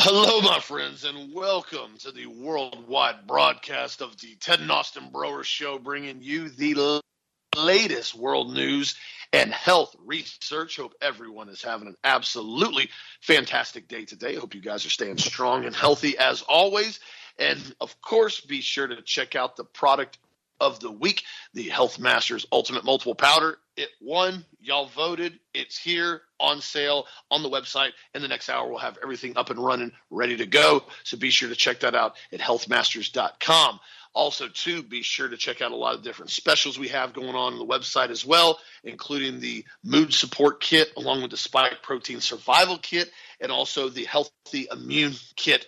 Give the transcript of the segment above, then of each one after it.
Hello, my friends, and welcome to the worldwide broadcast of the Ted and Austin Broer Show, bringing you the latest world news and health research. Hope everyone is having an absolutely fantastic day today. Hope you guys are staying strong and healthy as always. And of course, be sure to check out the product of the week, the Health Masters Ultimate Multiple Powder. It won. Y'all voted. It's here on sale on the website. In the next hour, we'll have everything up and running, ready to go. So be sure to check that out at healthmasters.com. Also, too, be sure to check out a lot of different specials we have going on on the website as well, including the mood support kit, along with the spike protein survival kit, and also the healthy immune kit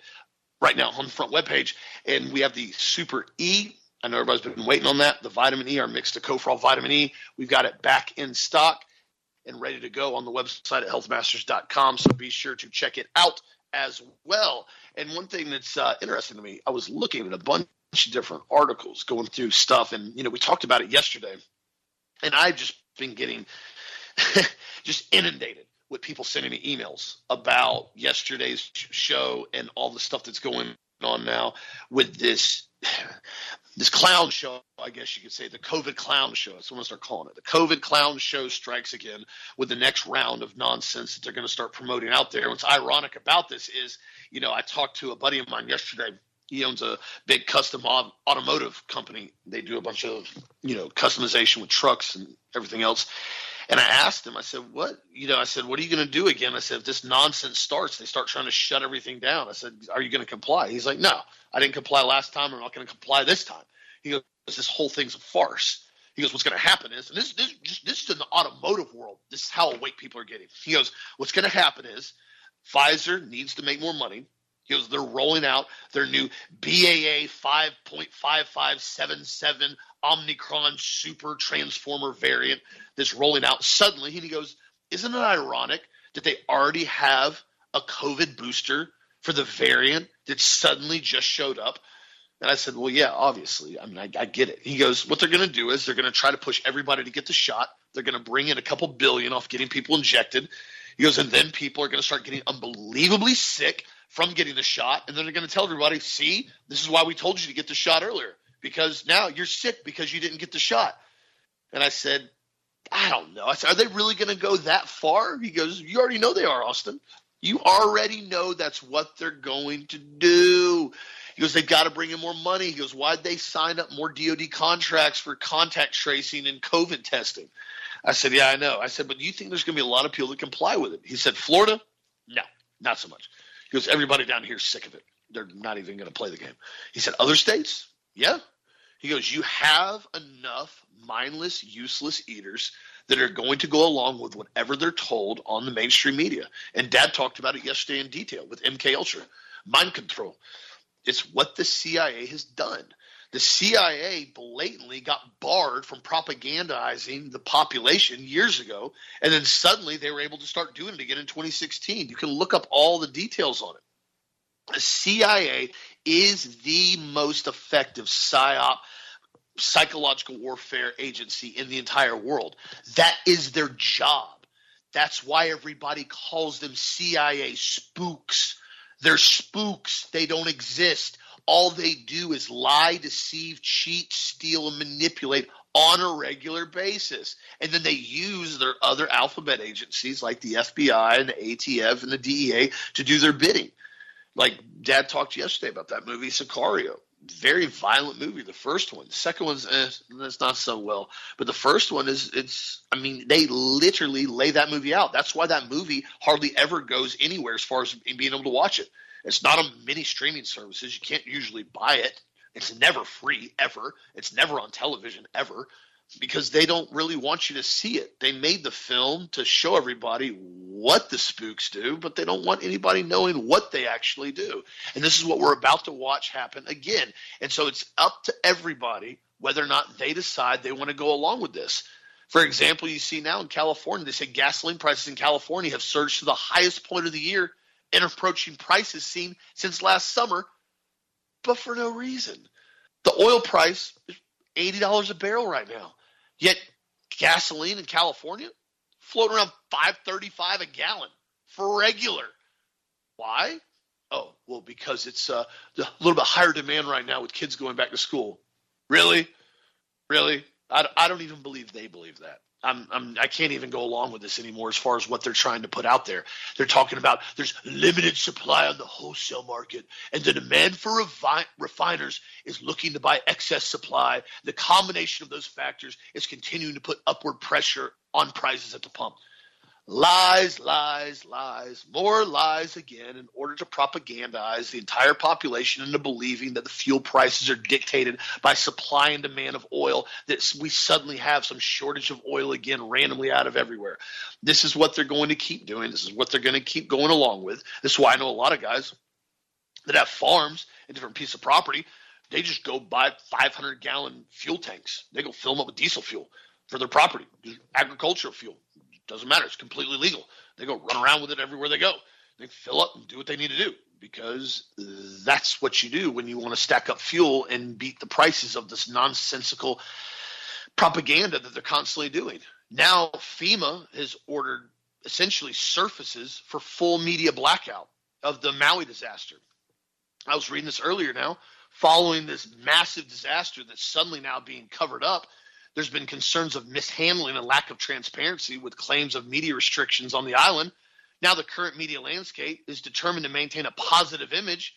right now on the front webpage. And we have the Super E I know everybody's been waiting on that. The vitamin E, our mixed tocopherol vitamin E, we've got it back in stock and ready to go on the website at healthmasters.com. So be sure to check it out as well. And one thing that's uh, interesting to me, I was looking at a bunch of different articles going through stuff, and you know we talked about it yesterday, and I've just been getting just inundated with people sending me emails about yesterday's show and all the stuff that's going on now with this this clown show, I guess you could say, the COVID clown show. That's what I'm going to start calling it. The COVID clown show strikes again with the next round of nonsense that they're going to start promoting out there. What's ironic about this is, you know, I talked to a buddy of mine yesterday. He owns a big custom automotive company. They do a bunch of, you know, customization with trucks and everything else. And I asked him, I said, what, you know, I said, what are you going to do again? I said, if this nonsense starts, they start trying to shut everything down. I said, are you going to comply? He's like, no, I didn't comply last time. I'm not going to comply this time. He goes, this whole thing's a farce. He goes, what's going to happen is, and this, this, this is in the automotive world. This is how awake people are getting. He goes, what's going to happen is Pfizer needs to make more money. He goes, they're rolling out their new BAA 5.5577 Omicron Super Transformer variant that's rolling out suddenly. And he goes, Isn't it ironic that they already have a COVID booster for the variant that suddenly just showed up? And I said, Well, yeah, obviously. I mean, I, I get it. He goes, What they're going to do is they're going to try to push everybody to get the shot. They're going to bring in a couple billion off getting people injected. He goes, and then people are going to start getting unbelievably sick from getting the shot. And then they're going to tell everybody, see, this is why we told you to get the shot earlier because now you're sick because you didn't get the shot. And I said, I don't know. I said, are they really going to go that far? He goes, you already know they are, Austin. You already know that's what they're going to do. He goes, they've got to bring in more money. He goes, why'd they sign up more DOD contracts for contact tracing and COVID testing? I said, yeah, I know. I said, but do you think there's going to be a lot of people that comply with it? He said, Florida? No, not so much. He goes, everybody down here is sick of it. They're not even going to play the game. He said, other states? Yeah. He goes, You have enough mindless, useless eaters that are going to go along with whatever they're told on the mainstream media. And Dad talked about it yesterday in detail with MK Ultra. Mind control. It's what the CIA has done. The CIA blatantly got barred from propagandizing the population years ago, and then suddenly they were able to start doing it again in 2016. You can look up all the details on it. The CIA is the most effective psyop psychological warfare agency in the entire world. That is their job. That's why everybody calls them CIA spooks. They're spooks. They don't exist. All they do is lie, deceive, cheat, steal, and manipulate on a regular basis. And then they use their other alphabet agencies like the FBI and the ATF and the DEA to do their bidding. Like Dad talked yesterday about that movie Sicario very violent movie. The first one, the second one's eh, that's not so well, but the first one is it's. I mean, they literally lay that movie out. That's why that movie hardly ever goes anywhere as far as being able to watch it. It's not on many streaming services. You can't usually buy it. It's never free ever. It's never on television ever because they don't really want you to see it. They made the film to show everybody what the spooks do, but they don't want anybody knowing what they actually do. And this is what we're about to watch happen again. And so it's up to everybody whether or not they decide they want to go along with this. For example, you see now in California, they say gasoline prices in California have surged to the highest point of the year and approaching prices seen since last summer, but for no reason. The oil price is $80 a barrel right now. Yet gasoline in California floating around 535 a gallon for regular. Why? Oh, well, because it's uh, a little bit higher demand right now with kids going back to school. Really? Really? I, I don't even believe they believe that. I'm, I'm I can't even go along with this anymore as far as what they're trying to put out there. They're talking about there's limited supply on the wholesale market, and the demand for refi- refiners is looking to buy excess supply. The combination of those factors is continuing to put upward pressure on prices at the pump. Lies, lies, lies, more lies again in order to propagandize the entire population into believing that the fuel prices are dictated by supply and demand of oil, that we suddenly have some shortage of oil again randomly out of everywhere. This is what they're going to keep doing. This is what they're going to keep going along with. This is why I know a lot of guys that have farms and different piece of property. They just go buy 500 gallon fuel tanks. They go fill them up with diesel fuel for their property, agricultural fuel doesn't matter. It's completely legal. They go run around with it everywhere they go. They fill up and do what they need to do because that's what you do when you want to stack up fuel and beat the prices of this nonsensical propaganda that they're constantly doing. Now, FEMA has ordered essentially surfaces for full media blackout of the Maui disaster. I was reading this earlier now, following this massive disaster that's suddenly now being covered up there's been concerns of mishandling and lack of transparency with claims of media restrictions on the island. Now, the current media landscape is determined to maintain a positive image.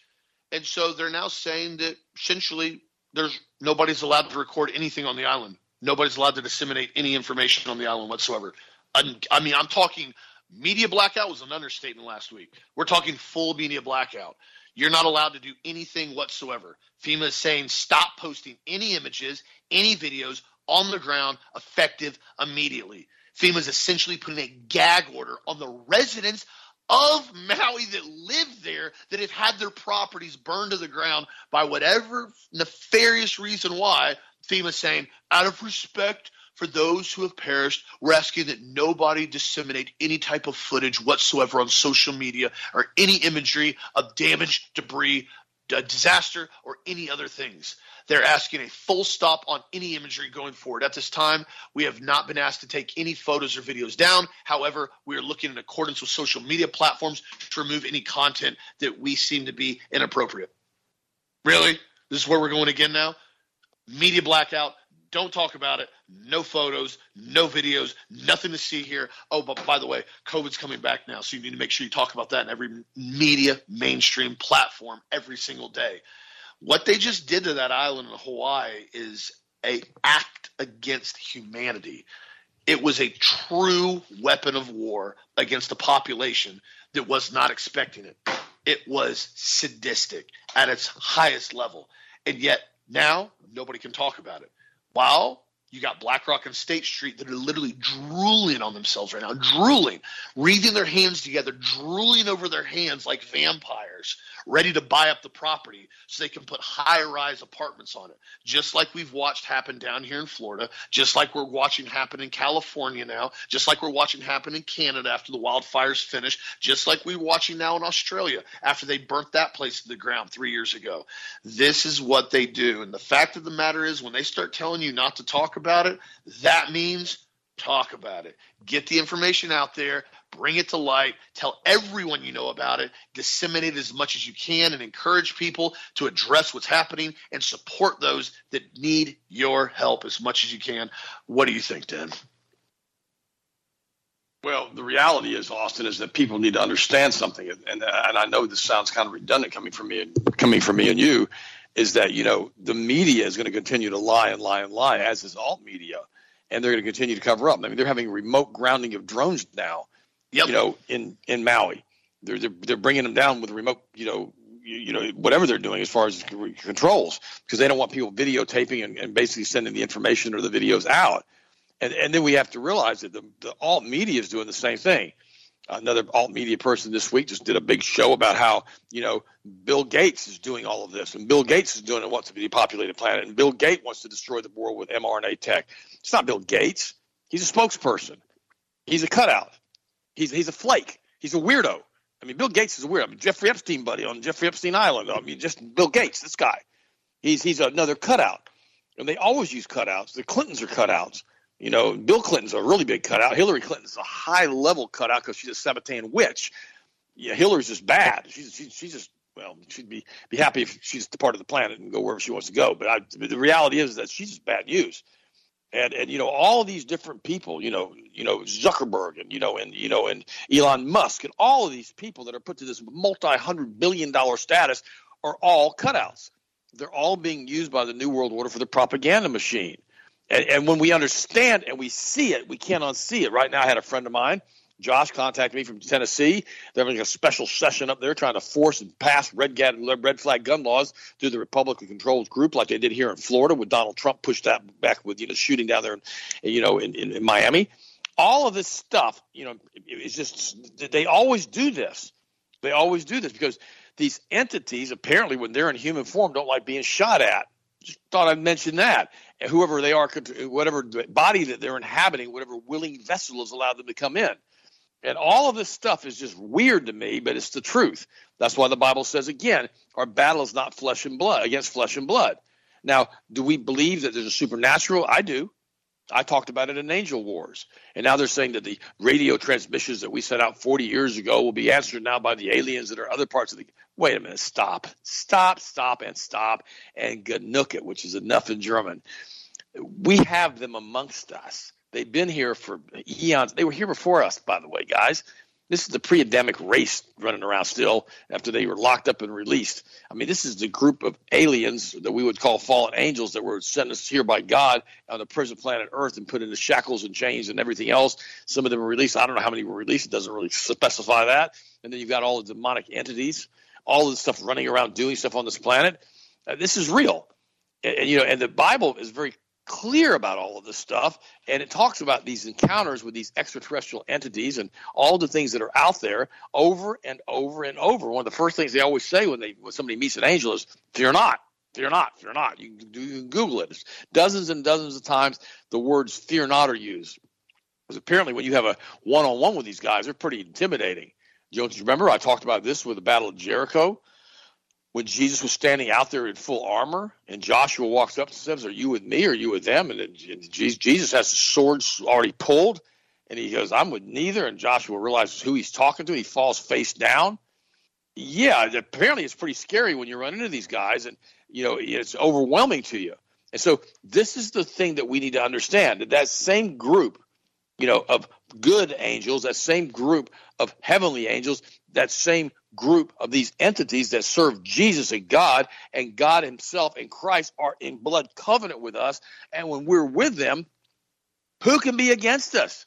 And so they're now saying that essentially there's nobody's allowed to record anything on the island. Nobody's allowed to disseminate any information on the island whatsoever. I mean, I'm talking media blackout was an understatement last week. We're talking full media blackout. You're not allowed to do anything whatsoever. FEMA is saying stop posting any images, any videos, on the ground, effective immediately. FEMA is essentially putting a gag order on the residents of Maui that live there that have had their properties burned to the ground by whatever nefarious reason why. FEMA saying, out of respect for those who have perished, we're asking that nobody disseminate any type of footage whatsoever on social media or any imagery of damage, debris, disaster, or any other things. They're asking a full stop on any imagery going forward. At this time, we have not been asked to take any photos or videos down. However, we are looking in accordance with social media platforms to remove any content that we seem to be inappropriate. Really? This is where we're going again now? Media blackout. Don't talk about it. No photos, no videos, nothing to see here. Oh, but by the way, COVID's coming back now, so you need to make sure you talk about that in every media mainstream platform every single day. What they just did to that island in Hawaii is a act against humanity. It was a true weapon of war against a population that was not expecting it. It was sadistic at its highest level. And yet now nobody can talk about it. While you got BlackRock and State Street that are literally drooling on themselves right now, drooling, wreathing their hands together, drooling over their hands like vampires, ready to buy up the property so they can put high rise apartments on it. Just like we've watched happen down here in Florida, just like we're watching happen in California now, just like we're watching happen in Canada after the wildfires finish, just like we're watching now in Australia after they burnt that place to the ground three years ago. This is what they do. And the fact of the matter is, when they start telling you not to talk about it, that means talk about it. Get the information out there, bring it to light, tell everyone you know about it, disseminate as much as you can, and encourage people to address what's happening and support those that need your help as much as you can. What do you think, Dan? Well, the reality is, Austin, is that people need to understand something, and and I know this sounds kind of redundant coming from me, and, coming from me and you, is that you know the media is going to continue to lie and lie and lie, as is alt media, and they're going to continue to cover up. I mean, they're having remote grounding of drones now. Yep. You know, in in Maui, they're, they're they're bringing them down with remote. You know, you, you know whatever they're doing as far as controls because they don't want people videotaping and, and basically sending the information or the videos out. And and then we have to realize that the the alt media is doing the same thing another alt media person this week just did a big show about how you know Bill Gates is doing all of this, and Bill Gates is doing it wants to depopulate the planet, and Bill Gates wants to destroy the world with mRNA tech. It's not Bill Gates. He's a spokesperson. He's a cutout. He's he's a flake. He's a weirdo. I mean, Bill Gates is a weirdo. I mean, Jeffrey Epstein, buddy, on Jeffrey Epstein Island. I mean, just Bill Gates, this guy. He's he's another cutout. And they always use cutouts. The Clintons are cutouts. You know, Bill Clinton's a really big cutout. Hillary Clinton's a high level cutout because she's a Sabbatean witch. Yeah, Hillary's just bad. She's she's, she's just well, she'd be be happy if she's part of the planet and go wherever she wants to go. But I, the reality is that she's just bad news. And and you know all these different people, you know, you know Zuckerberg and you know and you know and Elon Musk and all of these people that are put to this multi-hundred billion dollar status are all cutouts. They're all being used by the New World Order for the propaganda machine. And, and when we understand and we see it, we can't unsee it. Right now, I had a friend of mine Josh contacted me from Tennessee. They're having a special session up there trying to force and pass red, red flag gun laws through the Republican controlled group, like they did here in Florida, when Donald Trump pushed that back with you know shooting down there, in, you know, in, in, in Miami. All of this stuff, you know, is just they always do this. They always do this because these entities, apparently, when they're in human form, don't like being shot at. Just thought I'd mention that. Whoever they are, whatever body that they're inhabiting, whatever willing vessel has allowed them to come in. And all of this stuff is just weird to me, but it's the truth. That's why the Bible says again, our battle is not flesh and blood against flesh and blood. Now, do we believe that there's a supernatural? I do. I talked about it in Angel Wars. And now they're saying that the radio transmissions that we sent out 40 years ago will be answered now by the aliens that are other parts of the. Wait a minute. Stop. Stop, stop, and stop. And Genuke, which is enough in German. We have them amongst us. They've been here for eons. They were here before us, by the way, guys. This is the pre-Adamic race running around still after they were locked up and released. I mean, this is the group of aliens that we would call fallen angels that were sent us here by God on the prison planet Earth and put into shackles and chains and everything else. Some of them were released. I don't know how many were released. It doesn't really specify that. And then you've got all the demonic entities, all the stuff running around doing stuff on this planet. Uh, this is real. And, you know, and the Bible is very clear about all of this stuff and it talks about these encounters with these extraterrestrial entities and all the things that are out there over and over and over. One of the first things they always say when they when somebody meets an angel is fear not fear not fear not. You can, you can google it. It's dozens and dozens of times the words fear not are used. Because apparently when you have a one-on-one with these guys they're pretty intimidating. Don't you remember i talked about this with the battle of jericho when Jesus was standing out there in full armor, and Joshua walks up and says, "Are you with me? Or are you with them?" And Jesus has his sword already pulled, and he goes, "I'm with neither." And Joshua realizes who he's talking to. He falls face down. Yeah, apparently it's pretty scary when you run into these guys, and you know it's overwhelming to you. And so this is the thing that we need to understand that that same group, you know, of good angels, that same group of heavenly angels, that same group of these entities that serve Jesus and God, and God Himself and Christ are in blood covenant with us. And when we're with them, who can be against us?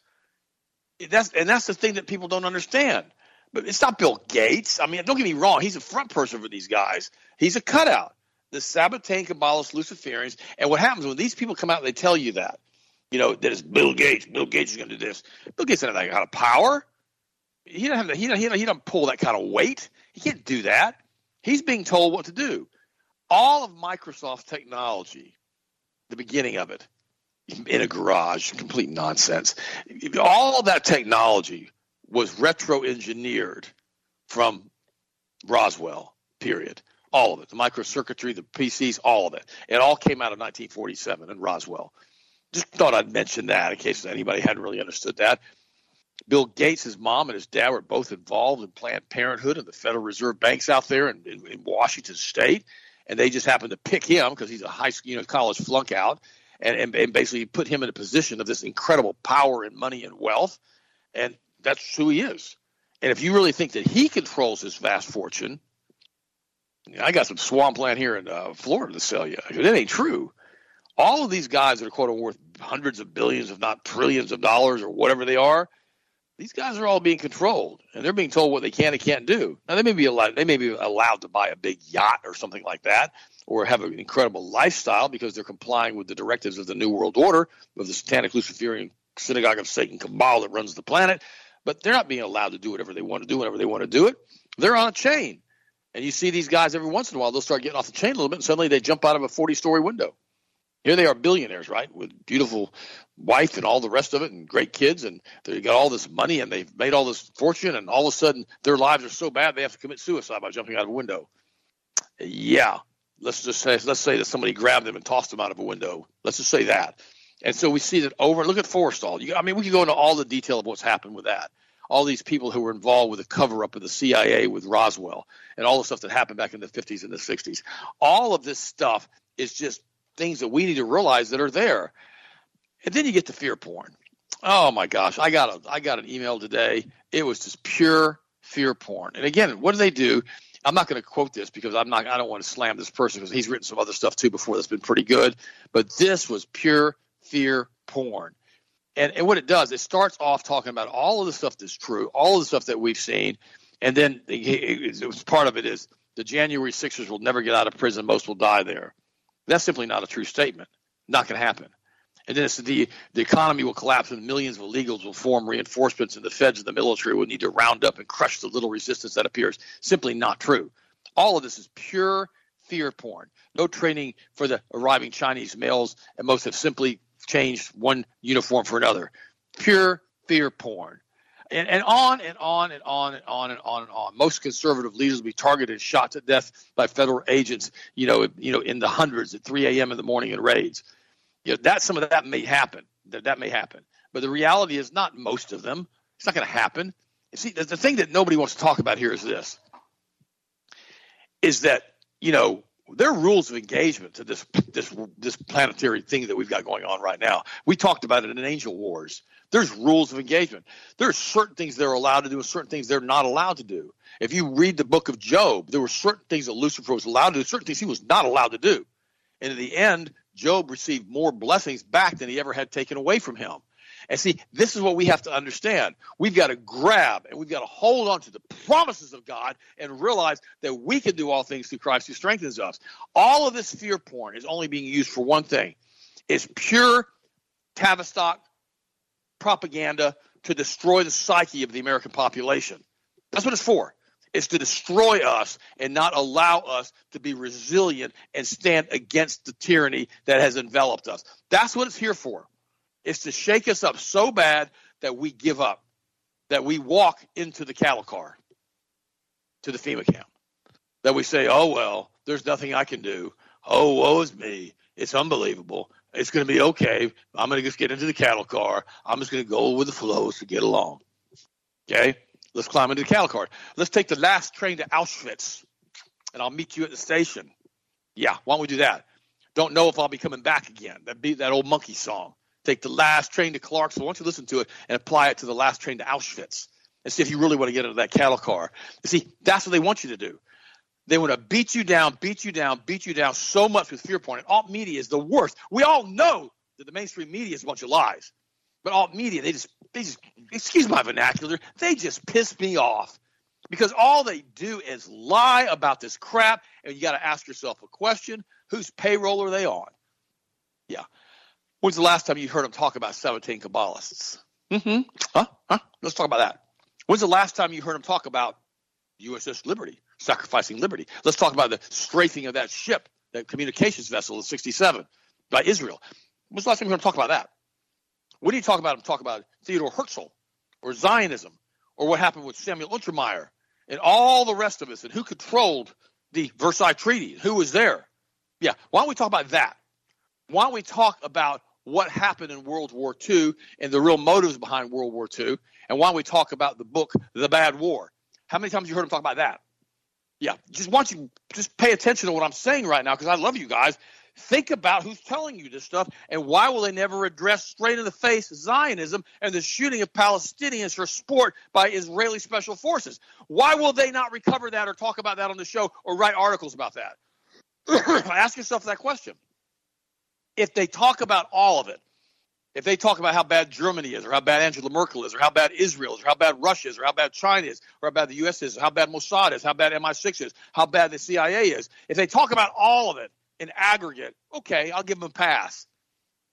That's and that's the thing that people don't understand. But it's not Bill Gates. I mean, don't get me wrong; he's a front person for these guys. He's a cutout. The Sabbatean Kabbalists, Luciferians, and what happens when these people come out and they tell you that, you know, that it's Bill Gates. Bill Gates is going to do this. Bill Gates doesn't have that kind of power he doesn't have the, he don't, he don't, he don't pull that kind of weight. He can't do that. He's being told what to do. All of Microsoft's technology, the beginning of it, in a garage, complete nonsense. All that technology was retro engineered from Roswell, period. All of it. The microcircuitry, the PCs, all of it. It all came out of 1947 in Roswell. Just thought I'd mention that in case anybody hadn't really understood that. Bill Gates, his mom and his dad were both involved in Planned Parenthood and the Federal Reserve banks out there in, in, in Washington State, and they just happened to pick him because he's a high school, you know, college flunk out, and, and, and basically put him in a position of this incredible power and money and wealth, and that's who he is. And if you really think that he controls this vast fortune, I got some swampland here in uh, Florida to sell you. It ain't true. All of these guys that are quote worth hundreds of billions, if not trillions of dollars or whatever they are, these guys are all being controlled and they're being told what they can and can't do. Now they may be allowed they may be allowed to buy a big yacht or something like that or have an incredible lifestyle because they're complying with the directives of the New World Order of the Satanic Luciferian Synagogue of Satan Cabal that runs the planet. But they're not being allowed to do whatever they want to do whenever they want to do it. They're on a chain. And you see these guys every once in a while, they'll start getting off the chain a little bit and suddenly they jump out of a 40 story window. Here they are, billionaires, right, with beautiful wife and all the rest of it, and great kids, and they got all this money, and they've made all this fortune, and all of a sudden their lives are so bad they have to commit suicide by jumping out of a window. Yeah, let's just say let's say that somebody grabbed them and tossed them out of a window. Let's just say that. And so we see that over. Look at Forrestal. You, I mean, we could go into all the detail of what's happened with that. all these people who were involved with the cover up of the CIA with Roswell and all the stuff that happened back in the 50s and the 60s. All of this stuff is just things that we need to realize that are there. And then you get to fear porn. Oh my gosh, I got a I got an email today. It was just pure fear porn. And again, what do they do? I'm not going to quote this because I'm not I don't want to slam this person because he's written some other stuff too before that's been pretty good, but this was pure fear porn. And, and what it does, it starts off talking about all of the stuff that's true, all of the stuff that we've seen, and then it, it, it was part of it is the January Sixers will never get out of prison. Most will die there. That's simply not a true statement. Not going to happen. And then it's the the economy will collapse and millions of illegals will form reinforcements and the feds and the military will need to round up and crush the little resistance that appears. Simply not true. All of this is pure fear porn. No training for the arriving Chinese males, and most have simply changed one uniform for another. Pure fear porn. And, and on and on and on and on and on and on. Most conservative leaders will be targeted shot to death by federal agents, you know, you know, in the hundreds at 3 a.m. in the morning in raids. You know, that some of that may happen. That that may happen. But the reality is not most of them. It's not going to happen. See, the, the thing that nobody wants to talk about here is this: is that you know there are rules of engagement to this this this planetary thing that we've got going on right now. We talked about it in Angel Wars. There's rules of engagement. There are certain things they're allowed to do and certain things they're not allowed to do. If you read the book of Job, there were certain things that Lucifer was allowed to do, certain things he was not allowed to do. And in the end, Job received more blessings back than he ever had taken away from him. And see, this is what we have to understand. We've got to grab and we've got to hold on to the promises of God and realize that we can do all things through Christ who strengthens us. All of this fear porn is only being used for one thing it's pure Tavistock propaganda to destroy the psyche of the American population. That's what it's for. It's to destroy us and not allow us to be resilient and stand against the tyranny that has enveloped us. That's what it's here for. It's to shake us up so bad that we give up, that we walk into the cattle car, to the FEMA camp, that we say, oh, well, there's nothing I can do. Oh, woe is me. It's unbelievable. It's going to be okay. I'm going to just get into the cattle car. I'm just going to go with the flows to get along. Okay? Let's climb into the cattle car. Let's take the last train to Auschwitz, and I'll meet you at the station. Yeah, why don't we do that? Don't know if I'll be coming back again. That be that old Monkees song. Take the last train to Clarksville. Why don't you listen to it and apply it to the last train to Auschwitz and see if you really want to get into that cattle car? You see, that's what they want you to do. They want to beat you down, beat you down, beat you down so much with fear porn. And alt media is the worst. We all know that the mainstream media is a bunch of lies. But alt media, they just, they just, excuse my vernacular, they just piss me off because all they do is lie about this crap. And you got to ask yourself a question: Whose payroll are they on? Yeah. When's the last time you heard him talk about 17 Kabbalists? Mm-hmm. Huh? Huh? Let's talk about that. When's the last time you heard him talk about USS Liberty, sacrificing liberty? Let's talk about the strafing of that ship, that communications vessel in 67 by Israel. When's the last time you heard him talk about that? When do you talk about them? Talk about Theodore Herzl or Zionism or what happened with Samuel Untermyer and all the rest of us and who controlled the Versailles Treaty? Who was there? Yeah. Why don't we talk about that? Why don't we talk about what happened in World War II and the real motives behind World War II? And why we talk about the book The Bad War? How many times you heard him talk about that? Yeah. Just want you just pay attention to what I'm saying right now because I love you guys Think about who's telling you this stuff and why will they never address straight in the face Zionism and the shooting of Palestinians for sport by Israeli special forces? Why will they not recover that or talk about that on the show or write articles about that? Ask yourself that question. If they talk about all of it, if they talk about how bad Germany is, or how bad Angela Merkel is, or how bad Israel is, or how bad Russia is, or how bad China is, or how bad the U.S. is, or how bad Mossad is, how bad MI6 is, how bad the CIA is, if they talk about all of it, in aggregate, okay, I'll give them a pass.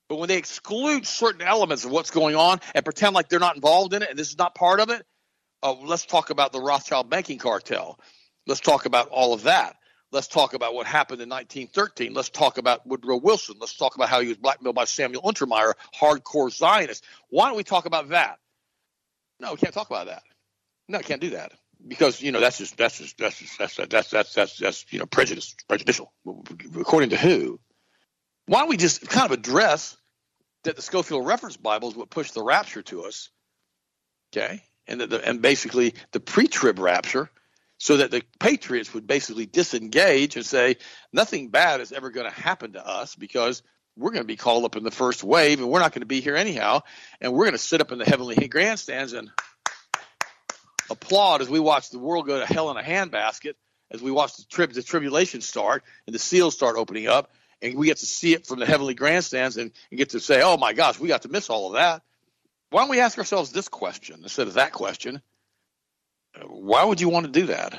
But when they exclude certain elements of what's going on and pretend like they're not involved in it and this is not part of it, uh, let's talk about the Rothschild banking cartel. Let's talk about all of that. Let's talk about what happened in 1913. Let's talk about Woodrow Wilson. Let's talk about how he was blackmailed by Samuel Untermyer, hardcore Zionist. Why don't we talk about that? No, we can't talk about that. No, we can't do that because you know that's just that's just that's just, that's that's that's that's that's you know prejudice prejudicial according to who why don't we just kind of address that the Scofield reference bible is what pushed the rapture to us okay and the, and basically the pre-trib rapture, so that the patriots would basically disengage and say nothing bad is ever going to happen to us because we're going to be called up in the first wave and we're not going to be here anyhow, and we're going to sit up in the heavenly grandstands and applaud as we watch the world go to hell in a handbasket, as we watch the, trib- the tribulation start and the seals start opening up, and we get to see it from the heavenly grandstands and, and get to say, oh my gosh, we got to miss all of that. Why don't we ask ourselves this question instead of that question? Why would you want to do that?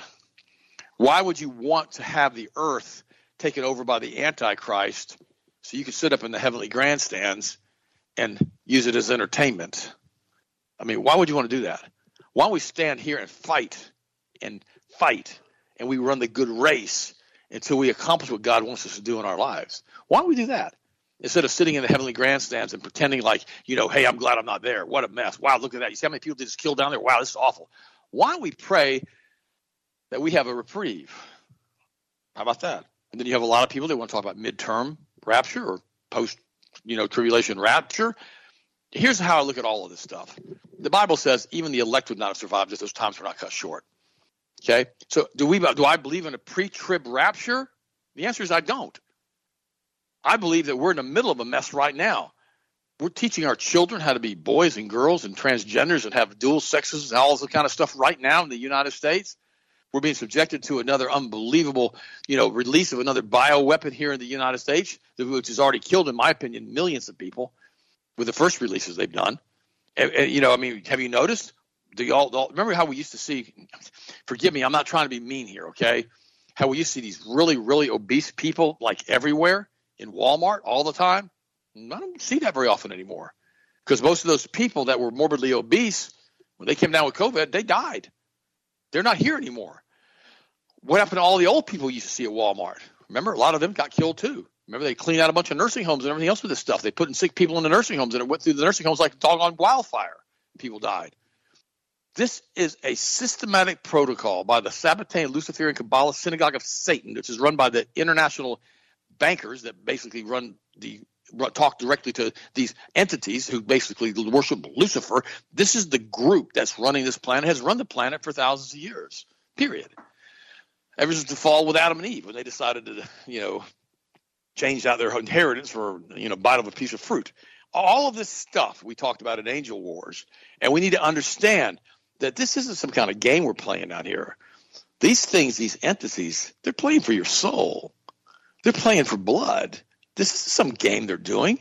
Why would you want to have the earth taken over by the Antichrist so you can sit up in the heavenly grandstands and use it as entertainment? I mean, why would you want to do that? Why don't we stand here and fight and fight and we run the good race until we accomplish what God wants us to do in our lives? Why don't we do that? Instead of sitting in the heavenly grandstands and pretending like, you know, hey, I'm glad I'm not there. What a mess. Wow, look at that. You see how many people did just killed down there? Wow, this is awful. Why don't we pray that we have a reprieve? How about that? And then you have a lot of people that want to talk about midterm rapture or post, you know, tribulation rapture here's how I look at all of this stuff. The Bible says even the elect would not have survived if those times were not cut short. Okay, so do we? Do I believe in a pre-trib rapture? The answer is I don't. I believe that we're in the middle of a mess right now. We're teaching our children how to be boys and girls and transgenders and have dual sexes and all this kind of stuff right now in the United States. We're being subjected to another unbelievable, you know, release of another bioweapon here in the United States, which has already killed, in my opinion, millions of people with the first releases they've done. And, and, you know, I mean, have you noticed? Do y'all, all remember how we used to see? Forgive me, I'm not trying to be mean here, okay? How we used to see these really, really obese people like everywhere in Walmart all the time. I don't see that very often anymore because most of those people that were morbidly obese when they came down with COVID, they died. They're not here anymore. What happened to all the old people you used to see at Walmart? Remember, a lot of them got killed too. Remember, they cleaned out a bunch of nursing homes and everything else with this stuff. They put in sick people in the nursing homes, and it went through the nursing homes like a doggone wildfire. People died. This is a systematic protocol by the Sabbatean Luciferian Kabbalah Synagogue of Satan, which is run by the international bankers that basically run the talk directly to these entities who basically worship Lucifer. This is the group that's running this planet, has run the planet for thousands of years. Period. Ever since the fall with Adam and Eve, when they decided to, you know, changed out their inheritance for you know bite of a piece of fruit. All of this stuff we talked about in Angel Wars, and we need to understand that this isn't some kind of game we're playing out here. These things, these entities, they're playing for your soul. They're playing for blood. This is some game they're doing.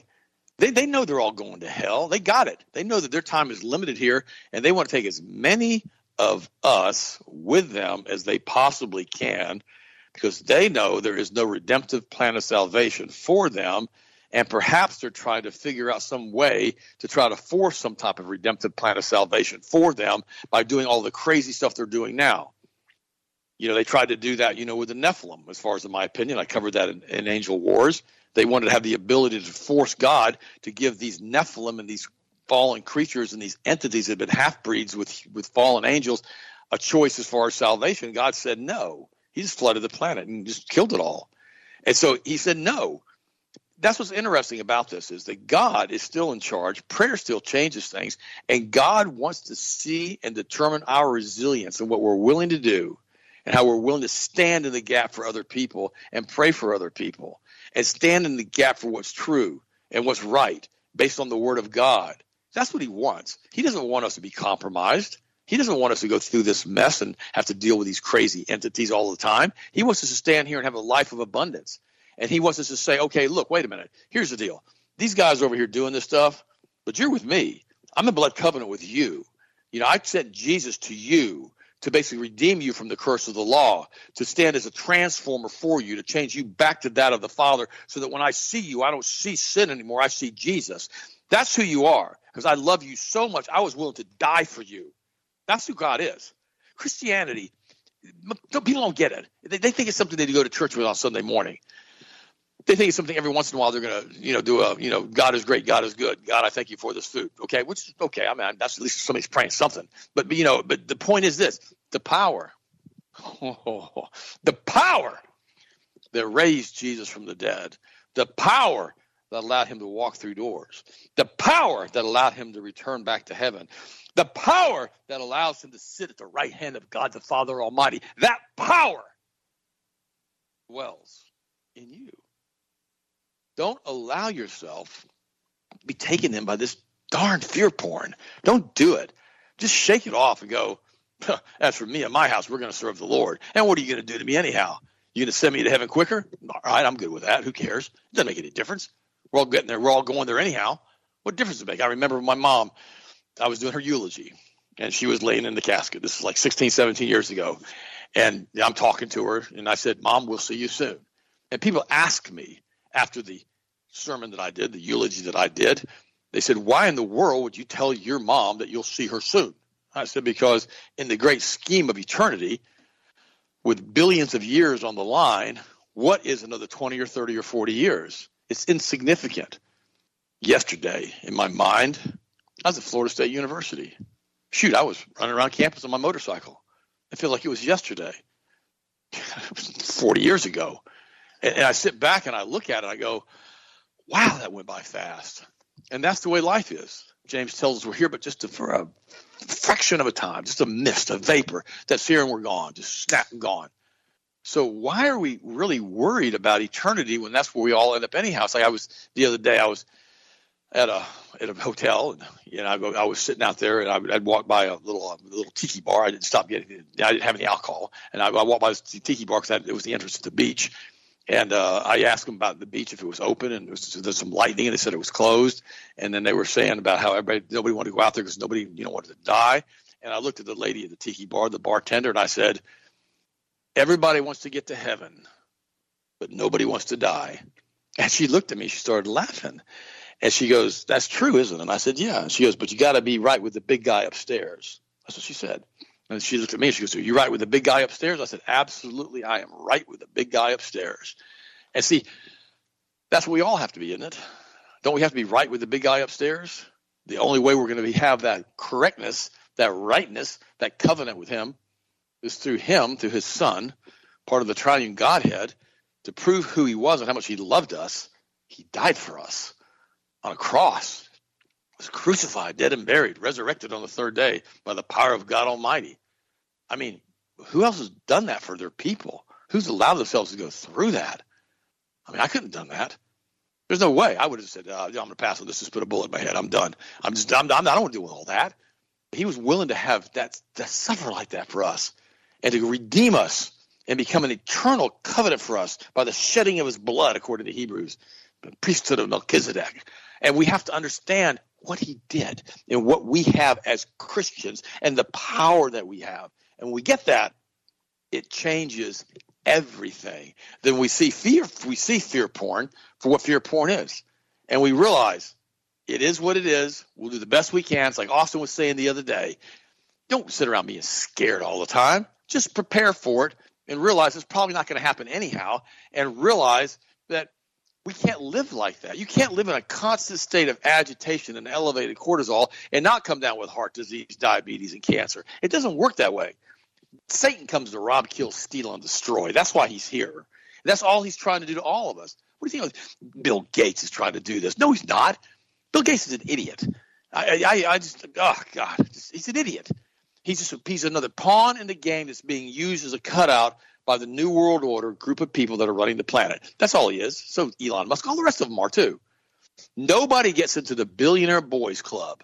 They, they know they're all going to hell. They got it. They know that their time is limited here, and they want to take as many of us with them as they possibly can because they know there is no redemptive plan of salvation for them. And perhaps they're trying to figure out some way to try to force some type of redemptive plan of salvation for them by doing all the crazy stuff they're doing now. You know, they tried to do that, you know, with the Nephilim, as far as in my opinion. I covered that in, in Angel Wars. They wanted to have the ability to force God to give these Nephilim and these fallen creatures and these entities that have been half breeds with, with fallen angels a choice as far as salvation. God said no. He just flooded the planet and just killed it all. And so he said, no. That's what's interesting about this is that God is still in charge. Prayer still changes things. And God wants to see and determine our resilience and what we're willing to do and how we're willing to stand in the gap for other people and pray for other people and stand in the gap for what's true and what's right based on the word of God. That's what he wants. He doesn't want us to be compromised. He doesn't want us to go through this mess and have to deal with these crazy entities all the time. He wants us to stand here and have a life of abundance. And he wants us to say, okay, look, wait a minute. Here's the deal. These guys over here doing this stuff, but you're with me. I'm in blood covenant with you. You know, I sent Jesus to you to basically redeem you from the curse of the law, to stand as a transformer for you, to change you back to that of the Father, so that when I see you, I don't see sin anymore. I see Jesus. That's who you are, because I love you so much. I was willing to die for you. That's who God is. Christianity, people don't get it. They, think it's something they go to church with on Sunday morning. They think it's something every once in a while they're to, you know, do a, you know, God is great, God is good, God, I thank you for this food. Okay, which is okay, I mean that's at least somebody's praying something. But you know, but the point is this: the power, oh, the power that raised Jesus from the dead, the power that allowed him to walk through doors, the power that allowed him to return back to heaven, the power that allows him to sit at the right hand of God the Father Almighty. That power dwells in you. Don't allow yourself be taken in by this darn fear porn. Don't do it. Just shake it off and go, as for me and my house, we're going to serve the Lord. And what are you going to do to me anyhow? You going to send me to heaven quicker? All right, I'm good with that. Who cares? It doesn't make any difference. We're all getting there. We're all going there anyhow. What difference does it make? I remember my mom, I was doing her eulogy and she was laying in the casket. This is like 16, 17 years ago. And I'm talking to her and I said, Mom, we'll see you soon. And people ask me after the sermon that I did, the eulogy that I did, they said, Why in the world would you tell your mom that you'll see her soon? I said, Because in the great scheme of eternity, with billions of years on the line, what is another 20 or 30 or 40 years? It's insignificant. Yesterday, in my mind, I was at Florida State University. Shoot, I was running around campus on my motorcycle. I feel like it was yesterday, 40 years ago. And, I sit back and I look at it, and I go, wow, that went by fast. And that's the way life is. James tells us we're here, but just for a fraction of a time, just a mist, a vapor that's here and we're gone, just snap and gone. So why are we really worried about eternity when that's where we all end up anyhow? It's like I was the other day, I was at a at a hotel, and you know, I, I was sitting out there, and I, would walk by a little a little tiki bar. I didn't stop getting, I didn't have any alcohol, and I, I walked by the tiki bar because it was the entrance to the beach, and uh, I asked them about the beach if it was open, and was, there's some lightning, and they said it was closed. And then they were saying about how everybody nobody wanted to go out there because nobody you know wanted to die. And I looked at the lady at the tiki bar, the bartender, and I said, "Everybody wants to get to heaven, but nobody wants to die." And she looked at me. She started laughing, and she goes, "That's true, isn't it?" And I said, "Yeah." And she goes, "But you got to be right with the big guy upstairs." That's what she said. And she looked at me and she goes, Are you right with the big guy upstairs? I said, Absolutely, I am right with the big guy upstairs. And see, that's what we all have to be, isn't it? Don't we have to be right with the big guy upstairs? The only way we're going to be, have that correctness, that rightness, that covenant with him is through him, through his son, part of the triune Godhead, to prove who he was and how much he loved us. He died for us on a cross was crucified, dead and buried, resurrected on the third day by the power of God Almighty. I mean, who else has done that for their people? Who's allowed themselves to go through that? I mean, I couldn't have done that. There's no way. I would have said, uh, I'm going to pass on this. Just put a bullet in my head. I'm done. I'm just, I'm, I'm, I don't want to deal with all that. He was willing to have that, to suffer like that for us and to redeem us and become an eternal covenant for us by the shedding of his blood, according to Hebrews, the priesthood of Melchizedek. And we have to understand what he did and what we have as Christians and the power that we have. And when we get that, it changes everything. Then we see fear we see fear porn for what fear porn is. And we realize it is what it is. We'll do the best we can. It's like Austin was saying the other day. Don't sit around being scared all the time. Just prepare for it and realize it's probably not going to happen anyhow and realize that we can't live like that. You can't live in a constant state of agitation and elevated cortisol and not come down with heart disease, diabetes, and cancer. It doesn't work that way. Satan comes to rob, kill, steal, and destroy. That's why he's here. That's all he's trying to do to all of us. What do you think? Bill Gates is trying to do this. No, he's not. Bill Gates is an idiot. I, I, I just, oh God, he's an idiot. He's just a, he's another pawn in the game that's being used as a cutout by the New World Order group of people that are running the planet. That's all he is. So Elon Musk, all the rest of them are too. Nobody gets into the billionaire boys club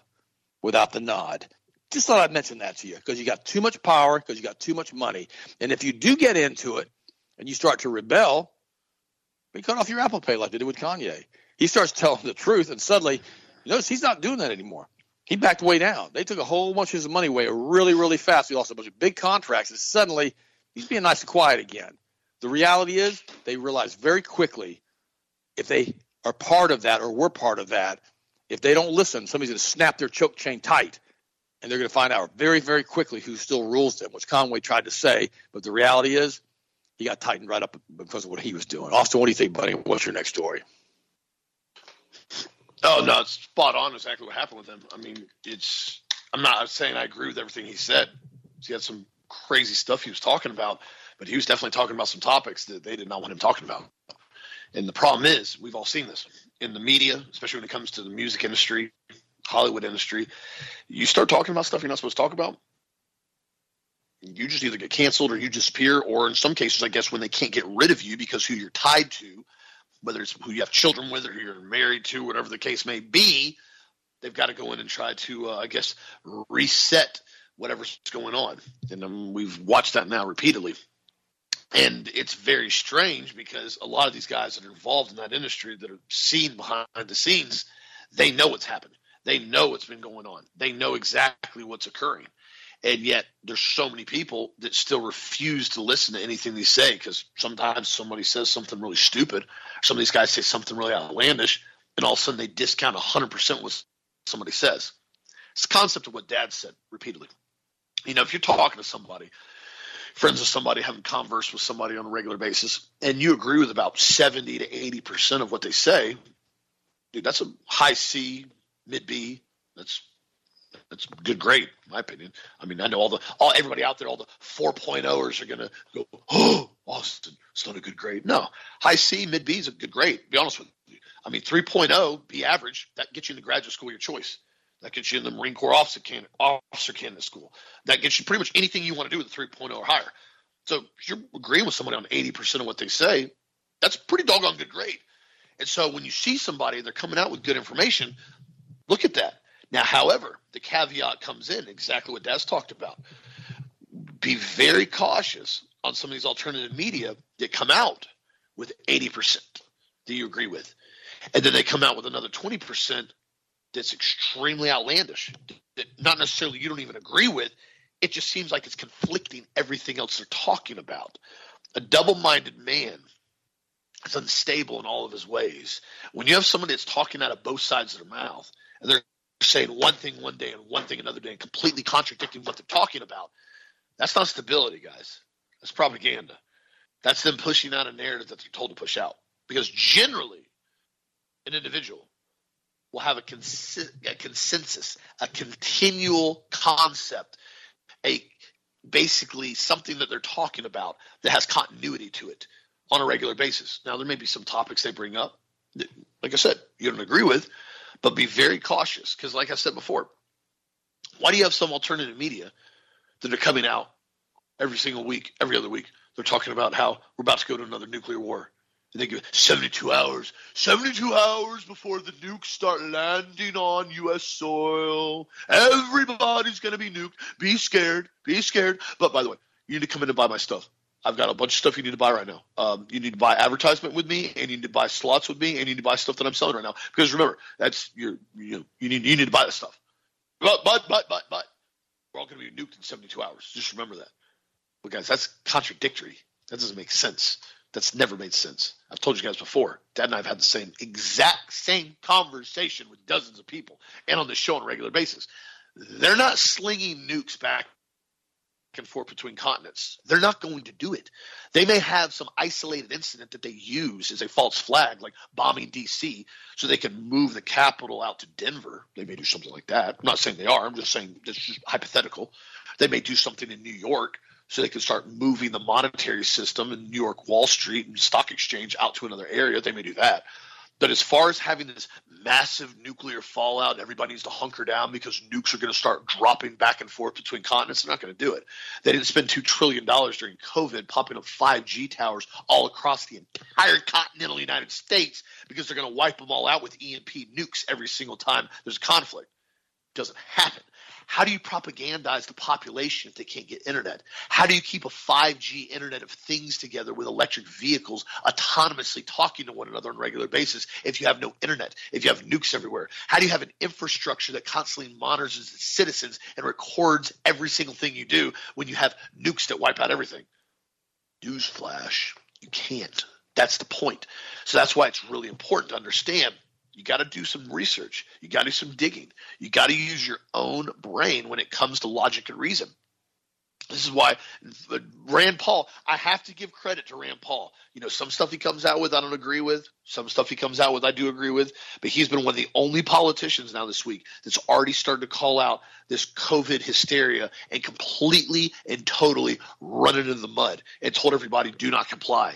without the nod. Just thought I'd mention that to you because you got too much power, because you got too much money. And if you do get into it and you start to rebel, we cut off your Apple Pay like they did with Kanye. He starts telling the truth, and suddenly, you notice he's not doing that anymore. He backed way down. They took a whole bunch of his money away really, really fast. He lost a bunch of big contracts, and suddenly he's being nice and quiet again. The reality is, they realize very quickly if they are part of that or were part of that, if they don't listen, somebody's going to snap their choke chain tight. And they're going to find out very, very quickly who still rules them, which Kanye tried to say. But the reality is, he got tightened right up because of what he was doing. Austin, what do you think, buddy? What's your next story? Oh no, it's spot on. Exactly what happened with him. I mean, it's. I'm not saying I agree with everything he said. He had some crazy stuff he was talking about, but he was definitely talking about some topics that they did not want him talking about. And the problem is, we've all seen this. in the media, especially when it comes to the music industry, Hollywood industry, you start talking about stuff you're not supposed to talk about. You just either get canceled or you disappear, or in some cases, I guess, when they can't get rid of you because who you're tied to, whether it's who you have children with or who you're married to, whatever the case may be, they've got to go in and try to, uh, I guess, reset whatever's going on. And um, we've watched that now repeatedly. And it's very strange because a lot of these guys that are involved in that industry that are seen behind the scenes, they know what's happened. They know what's been going on. They know exactly what's occurring. And yet there's so many people that still refuse to listen to anything they say because sometimes somebody says something really stupid. Some of these guys say something really outlandish, and all of a sudden they discount 100% what somebody says. It's the concept of what dad said repeatedly. You know, if you're talking to somebody, friends of somebody, having converse with somebody on a regular basis, and you agree with about 70 to 80% of what they say, dude, that's a high C, mid B. That's that's good grade, in my opinion. I mean, I know all the all everybody out there, all the 4.0ers are gonna go, oh, Austin, it's not a good grade. No, high C, mid B is a good grade. Be honest with you. I mean, 3.0, be average, that gets you in the graduate school your choice. That gets you in the Marine Corps officer candidate, officer candidate school. That gets you pretty much anything you want to do with a 3.0 or higher. So if you're agreeing with somebody on 80% of what they say, that's pretty doggone good grade. And so when you see somebody, they're coming out with good information, look at that. Now, however, the caveat comes in exactly what Dad's talked about. Be very cautious on some of these alternative media that come out with 80% that you agree with. And then they come out with another 20% that's extremely outlandish, that not necessarily you don't even agree with. It just seems like it's conflicting everything else they're talking about. A double minded man is unstable in all of his ways. When you have somebody that's talking out of both sides of their mouth and they're saying one thing one day and one thing another day and completely contradicting what they're talking about, that's not stability, guys. That's propaganda. That's them pushing out a narrative that they're told to push out. Because generally, an individual will have a, consi- a consensus, a continual concept, a basically something that they're talking about that has continuity to it on a regular basis. Now, there may be some topics they bring up that, like I said, you don't agree with, but be very cautious because, like I said before, why do you have some alternative media that are coming out every single week, every other week? They're talking about how we're about to go to another nuclear war. They give 72 hours, 72 hours before the nukes start landing on U.S. soil. Everybody's going to be nuked. Be scared. Be scared. But by the way, you need to come in and buy my stuff. I've got a bunch of stuff you need to buy right now. Um, you need to buy advertisement with me, and you need to buy slots with me, and you need to buy stuff that I'm selling right now. Because remember, that's your you you need you need to buy this stuff. But but but but but we're all going to be nuked in 72 hours. Just remember that. But guys, that's contradictory. That doesn't make sense. That's never made sense. I've told you guys before. Dad and I have had the same exact same conversation with dozens of people and on the show on a regular basis. They're not slinging nukes back and forth between continents. They're not going to do it. They may have some isolated incident that they use as a false flag, like bombing DC, so they can move the capital out to Denver. They may do something like that. I'm not saying they are. I'm just saying this is hypothetical. They may do something in New York so they can start moving the monetary system in New York Wall Street and stock exchange out to another area. They may do that. But as far as having this massive nuclear fallout, everybody needs to hunker down because nukes are going to start dropping back and forth between continents. They're not going to do it. They didn't spend $2 trillion during COVID popping up 5G towers all across the entire continental United States because they're going to wipe them all out with EMP nukes every single time there's conflict. It doesn't happen. How do you propagandize the population if they can't get internet? How do you keep a 5G internet of things together with electric vehicles autonomously talking to one another on a regular basis if you have no internet, if you have nukes everywhere? How do you have an infrastructure that constantly monitors its citizens and records every single thing you do when you have nukes that wipe out everything? Newsflash, you can't. That's the point. So that's why it's really important to understand you got to do some research. You got to do some digging. You got to use your own brain when it comes to logic and reason. This is why uh, Rand Paul, I have to give credit to Rand Paul. You know, some stuff he comes out with I don't agree with. Some stuff he comes out with I do agree with. But he's been one of the only politicians now this week that's already started to call out this COVID hysteria and completely and totally run it into the mud and told everybody do not comply.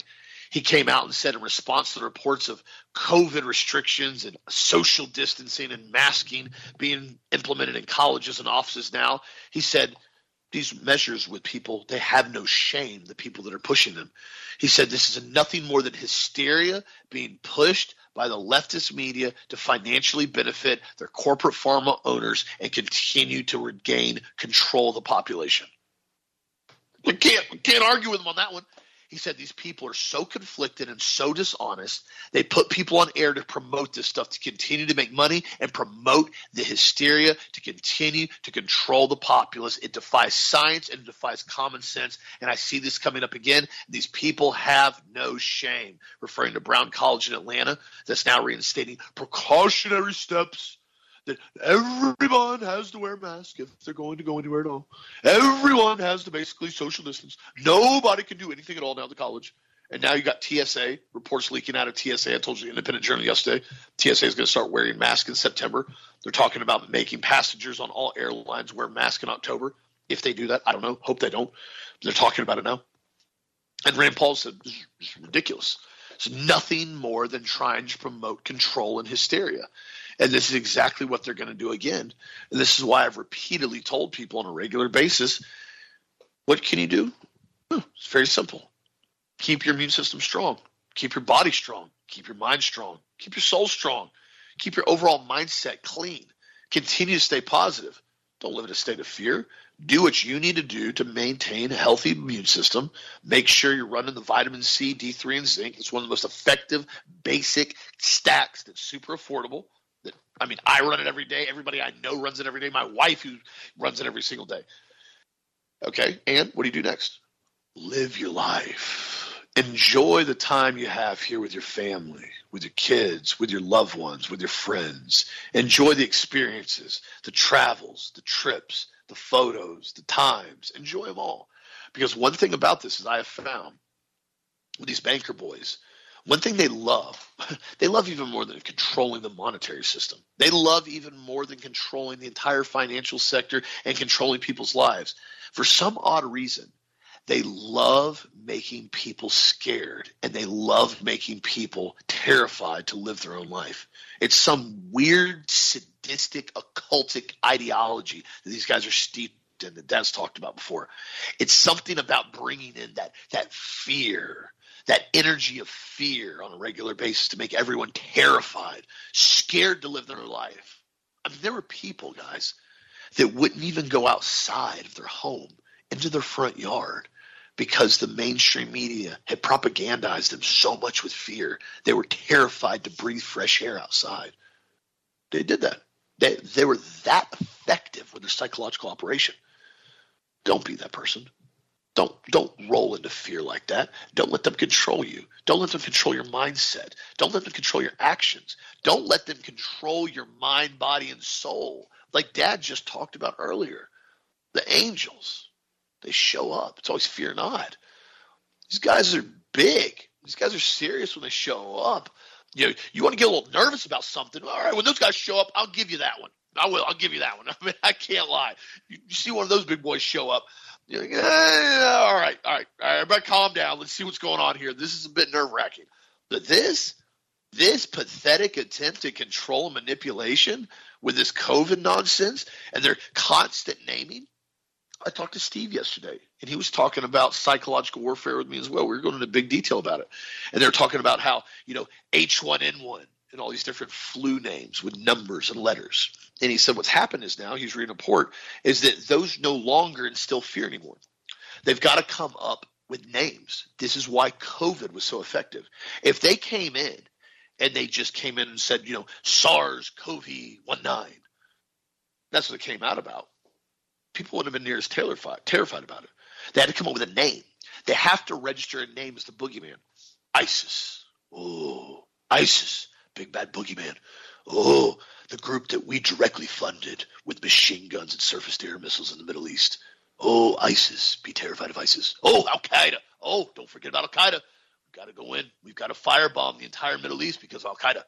He came out and said in response to the reports of COVID restrictions and social distancing and masking being implemented in colleges and offices now, he said these measures with people, they have no shame, the people that are pushing them. He said this is nothing more than hysteria being pushed by the leftist media to financially benefit their corporate pharma owners and continue to regain control of the population. We can't, we can't argue with him on that one. He said these people are so conflicted and so dishonest. They put people on air to promote this stuff, to continue to make money and promote the hysteria, to continue to control the populace. It defies science and it defies common sense. And I see this coming up again. These people have no shame, referring to Brown College in Atlanta that's now reinstating precautionary steps that everyone has to wear a mask if they're going to go anywhere at all. Everyone has to basically social distance. Nobody can do anything at all now at the college. And now you got TSA reports leaking out of TSA. I told you the Independent Journal yesterday. TSA is going to start wearing masks in September. They're talking about making passengers on all airlines wear masks in October. If they do that, I don't know. Hope they don't. They're talking about it now. And Rand Paul said, "This is ridiculous. It's nothing more than trying to promote control and hysteria." And this is exactly what they're going to do again. And this is why I've repeatedly told people on a regular basis what can you do? It's very simple. Keep your immune system strong, keep your body strong, keep your mind strong, keep your soul strong, keep your overall mindset clean. Continue to stay positive. Don't live in a state of fear. Do what you need to do to maintain a healthy immune system. Make sure you're running the vitamin C, D3, and zinc. It's one of the most effective basic stacks that's super affordable. I mean, I run it every day. Everybody I know runs it every day. My wife, who runs it every single day. Okay, and what do you do next? Live your life. Enjoy the time you have here with your family, with your kids, with your loved ones, with your friends. Enjoy the experiences, the travels, the trips, the photos, the times. Enjoy them all. Because one thing about this is I have found with these banker boys, one thing they love, they love even more than controlling the monetary system. They love even more than controlling the entire financial sector and controlling people's lives. For some odd reason, they love making people scared and they love making people terrified to live their own life. It's some weird, sadistic, occultic ideology that these guys are steeped in that Dad's talked about before. It's something about bringing in that, that fear that energy of fear on a regular basis to make everyone terrified, scared to live their life. I mean, there were people, guys, that wouldn't even go outside of their home into their front yard because the mainstream media had propagandized them so much with fear. They were terrified to breathe fresh air outside. They did that. They, they were that effective with their psychological operation. Don't be that person. Don't don't roll into fear like that. Don't let them control you. Don't let them control your mindset. Don't let them control your actions. Don't let them control your mind, body, and soul. Like Dad just talked about earlier. The angels, they show up. It's always fear not. These guys are big. These guys are serious when they show up. You know, you want to get a little nervous about something. All right, when those guys show up, I'll give you that one. I will. I'll give you that one. I mean, I can't lie. You, you see one of those big boys show up. You're like, eh, all right, all right, all right, everybody calm down. Let's see what's going on here. This is a bit nerve wracking. But this, this pathetic attempt at control and manipulation with this COVID nonsense and their constant naming. I talked to Steve yesterday, and he was talking about psychological warfare with me as well. We were going into big detail about it, and they're talking about how you know H1N1 and all these different flu names with numbers and letters. And he said what's happened is now he's reading a report is that those no longer instill fear anymore. They've got to come up with names. This is why COVID was so effective. If they came in and they just came in and said, you know, SARS CoV 19, that's what it came out about. People wouldn't have been near as terrified, terrified about it. They had to come up with a name. They have to register a name as the boogeyman. ISIS. Oh, ISIS. Big Bad Boogeyman. Oh, the group that we directly funded with machine guns and surface to air missiles in the Middle East. Oh, ISIS. Be terrified of ISIS. Oh, Al Qaeda. Oh, don't forget about Al Qaeda. We've got to go in. We've got to firebomb the entire Middle East because Al Qaeda.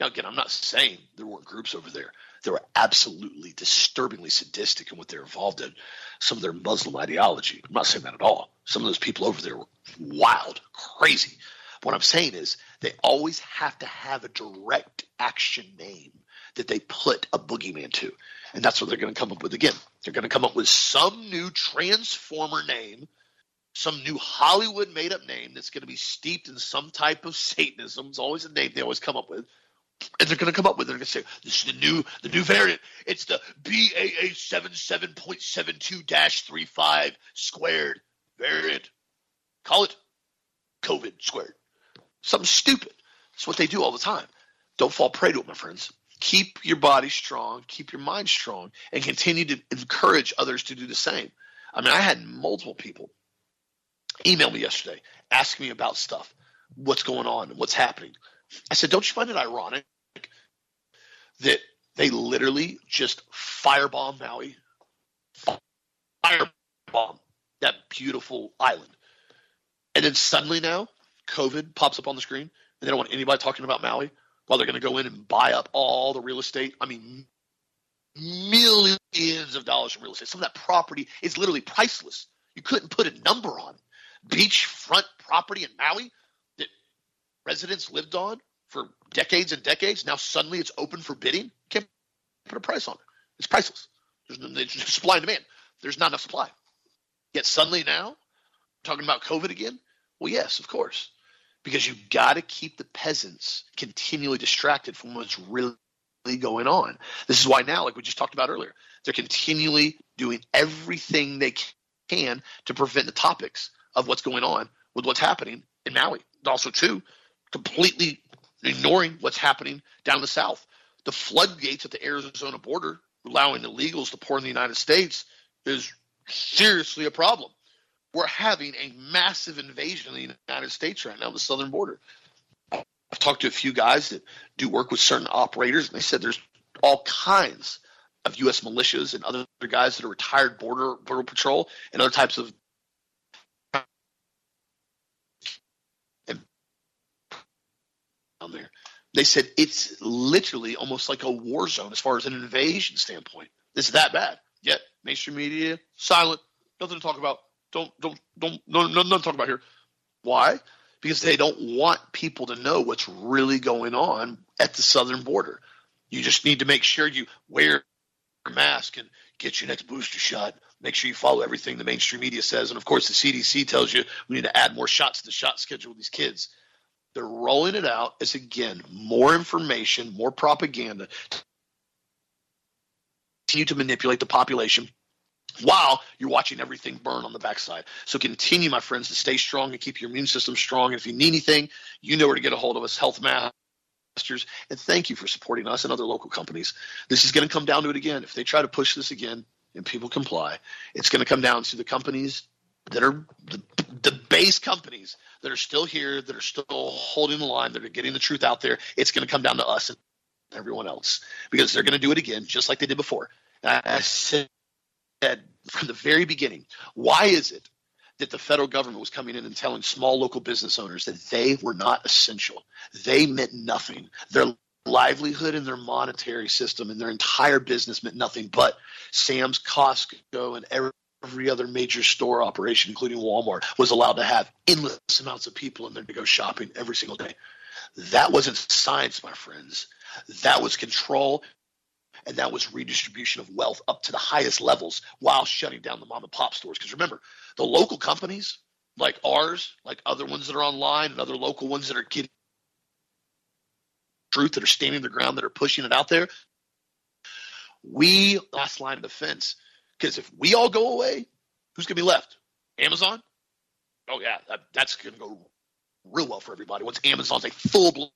Now, again, I'm not saying there weren't groups over there. They were absolutely disturbingly sadistic in what they're involved in. Some of their Muslim ideology. I'm not saying that at all. Some of those people over there were wild, crazy. What I'm saying is they always have to have a direct action name that they put a boogeyman to. And that's what they're going to come up with again. They're going to come up with some new transformer name, some new Hollywood made up name that's going to be steeped in some type of Satanism. It's always a name they always come up with. And they're going to come up with. It. They're going to say this is the new the new variant. It's the BAA seven seven point seven two dash three five squared variant. Call it COVID squared. Something stupid. That's what they do all the time. Don't fall prey to it, my friends. Keep your body strong, keep your mind strong, and continue to encourage others to do the same. I mean, I had multiple people email me yesterday asking me about stuff, what's going on, what's happening. I said, don't you find it ironic that they literally just firebomb Maui, firebomb that beautiful island, and then suddenly now COVID pops up on the screen, and they don't want anybody talking about Maui while they're going to go in and buy up all the real estate. I mean, millions of dollars in real estate. Some of that property is literally priceless. You couldn't put a number on it. beachfront property in Maui that residents lived on for decades and decades. Now suddenly it's open for bidding. Can't put a price on it. It's priceless. There's, no, there's supply and demand. There's not enough supply. Yet suddenly now, talking about COVID again. Well, yes, of course, because you've got to keep the peasants continually distracted from what's really going on. This is why now, like we just talked about earlier, they're continually doing everything they can to prevent the topics of what's going on with what's happening in Maui. Also, too, completely ignoring what's happening down the south. The floodgates at the Arizona border, allowing illegals to pour in the United States, is seriously a problem. We're having a massive invasion of the United States right now, on the southern border. I've talked to a few guys that do work with certain operators, and they said there's all kinds of U.S. militias and other guys that are retired border border patrol and other types of down there. They said it's literally almost like a war zone as far as an invasion standpoint. It's that bad. Yet mainstream media silent, nothing to talk about. Don't don't don't no nothing to talk about here. Why? Because they don't want people to know what's really going on at the southern border. You just need to make sure you wear a mask and get your next booster shot. Make sure you follow everything the mainstream media says, and of course the CDC tells you we need to add more shots to the shot schedule with these kids. They're rolling it out as again more information, more propaganda, continue to manipulate the population while you're watching everything burn on the backside. So continue, my friends, to stay strong and keep your immune system strong. And if you need anything, you know where to get a hold of us, Health Masters. And thank you for supporting us and other local companies. This is going to come down to it again. If they try to push this again and people comply, it's going to come down to the companies that are the, the base companies that are still here, that are still holding the line, that are getting the truth out there. It's going to come down to us and everyone else because they're going to do it again, just like they did before. I said from the very beginning, why is it that the federal government was coming in and telling small local business owners that they were not essential? They meant nothing. Their livelihood and their monetary system and their entire business meant nothing but Sam's, Costco, and every every other major store operation, including Walmart, was allowed to have endless amounts of people in there to go shopping every single day. That wasn't science, my friends. That was control and that was redistribution of wealth up to the highest levels while shutting down the mom and pop stores. Because remember, the local companies like ours, like other ones that are online and other local ones that are getting truth, that are standing their ground, that are pushing it out there, we last line of defense because if we all go away, who's going to be left? Amazon? Oh, yeah, that, that's going to go real well for everybody. Once Amazon's a full blown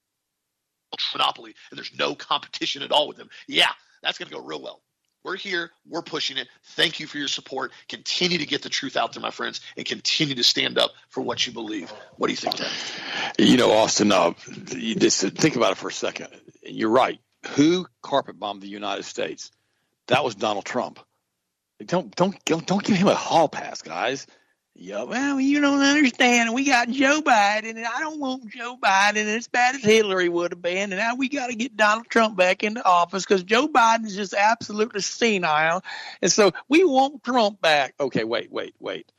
monopoly and there's no competition at all with them, yeah, that's going to go real well. We're here. We're pushing it. Thank you for your support. Continue to get the truth out there, my friends, and continue to stand up for what you believe. What do you think, Ted? You know, Austin, uh, just think about it for a second. You're right. Who carpet bombed the United States? That was Donald Trump. Don't don't don't give him a hall pass, guys. Yeah, well, you don't understand. We got Joe Biden, and I don't want Joe Biden as bad as Hillary would have been. And now we got to get Donald Trump back into office because Joe Biden is just absolutely senile. And so we want Trump back. Okay, wait, wait, wait.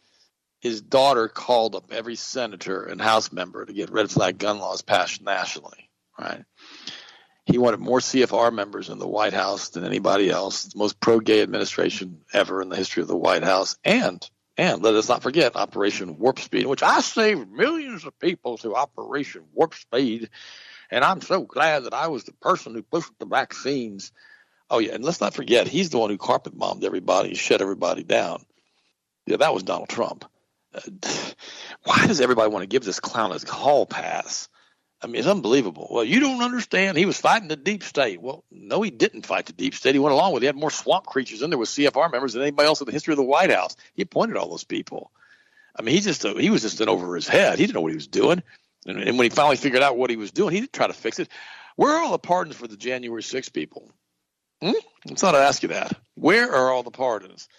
his daughter called up every senator and House member to get red flag gun laws passed nationally. Right? He wanted more CFR members in the White House than anybody else. the most pro-gay administration ever in the history of the White House, and and let us not forget Operation Warp Speed, which I saved millions of people through Operation Warp Speed. And I'm so glad that I was the person who pushed the vaccines. Oh, yeah. And let's not forget, he's the one who carpet bombed everybody, shut everybody down. Yeah, that was Donald Trump. Uh, why does everybody want to give this clown a hall pass? I mean, it's unbelievable. Well, you don't understand. He was fighting the deep state. Well, no, he didn't fight the deep state. He went along with it. He had more swamp creatures in there with CFR members than anybody else in the history of the White House. He appointed all those people. I mean, he just he was just in over his head. He didn't know what he was doing. And, and when he finally figured out what he was doing, he didn't try to fix it. Where are all the pardons for the January 6 people? Hmm? I thought I'd ask you that. Where are all the pardons?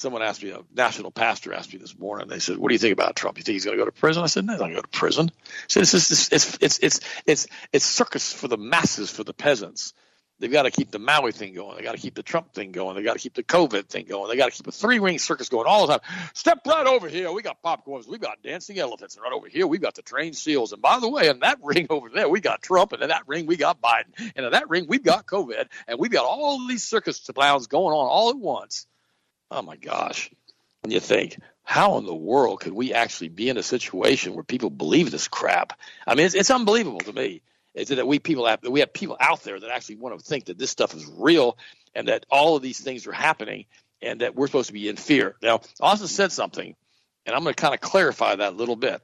Someone asked me, a national pastor asked me this morning. They said, "What do you think about Trump? You think he's going to go to prison?" I said, "No, he's not going to go to prison." I said, "It's just, it's, it's it's it's it's circus for the masses, for the peasants. They've got to keep the Maui thing going. They got to keep the Trump thing going. They got to keep the COVID thing going. They got to keep a three ring circus going all the time. Step right over here. We got popcorns. We got dancing elephants. And right over here, we got the trained seals. And by the way, in that ring over there, we got Trump. And in that ring, we got Biden. And in that ring, we've got COVID. And we've got all these circus clowns going on all at once. Oh my gosh and you think, how in the world could we actually be in a situation where people believe this crap? I mean, it's, it's unbelievable to me. Is it that we people have we have people out there that actually want to think that this stuff is real and that all of these things are happening and that we're supposed to be in fear. Now, Austin said something, and I'm going to kind of clarify that a little bit.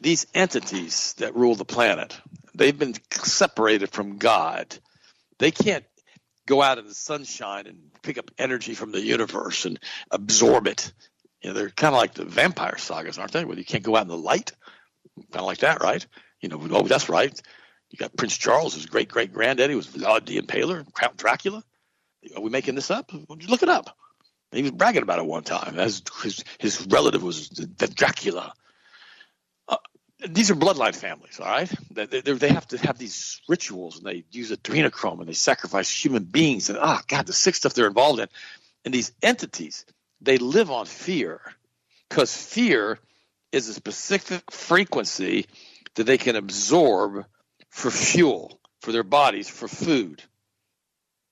These entities that rule the planet, they've been separated from God. They can't go out in the sunshine and pick up energy from the universe and absorb it. You know, they're kind of like the vampire sagas, aren't they? Where you can't go out in the light, kind of like that, right? You know, oh, that's right. You got Prince Charles, his great great granddaddy was Vlad the Impaler, Count Dracula. Are we making this up? Look it up. He was bragging about it one time. His his relative was the Dracula these are bloodline families, all right? They, they, have to have these rituals, and they use adrenochrome, and they sacrifice human beings, and ah, oh, God, the sick stuff they're involved in. And these entities, they live on fear, because fear is a specific frequency that they can absorb for fuel, for their bodies, for food.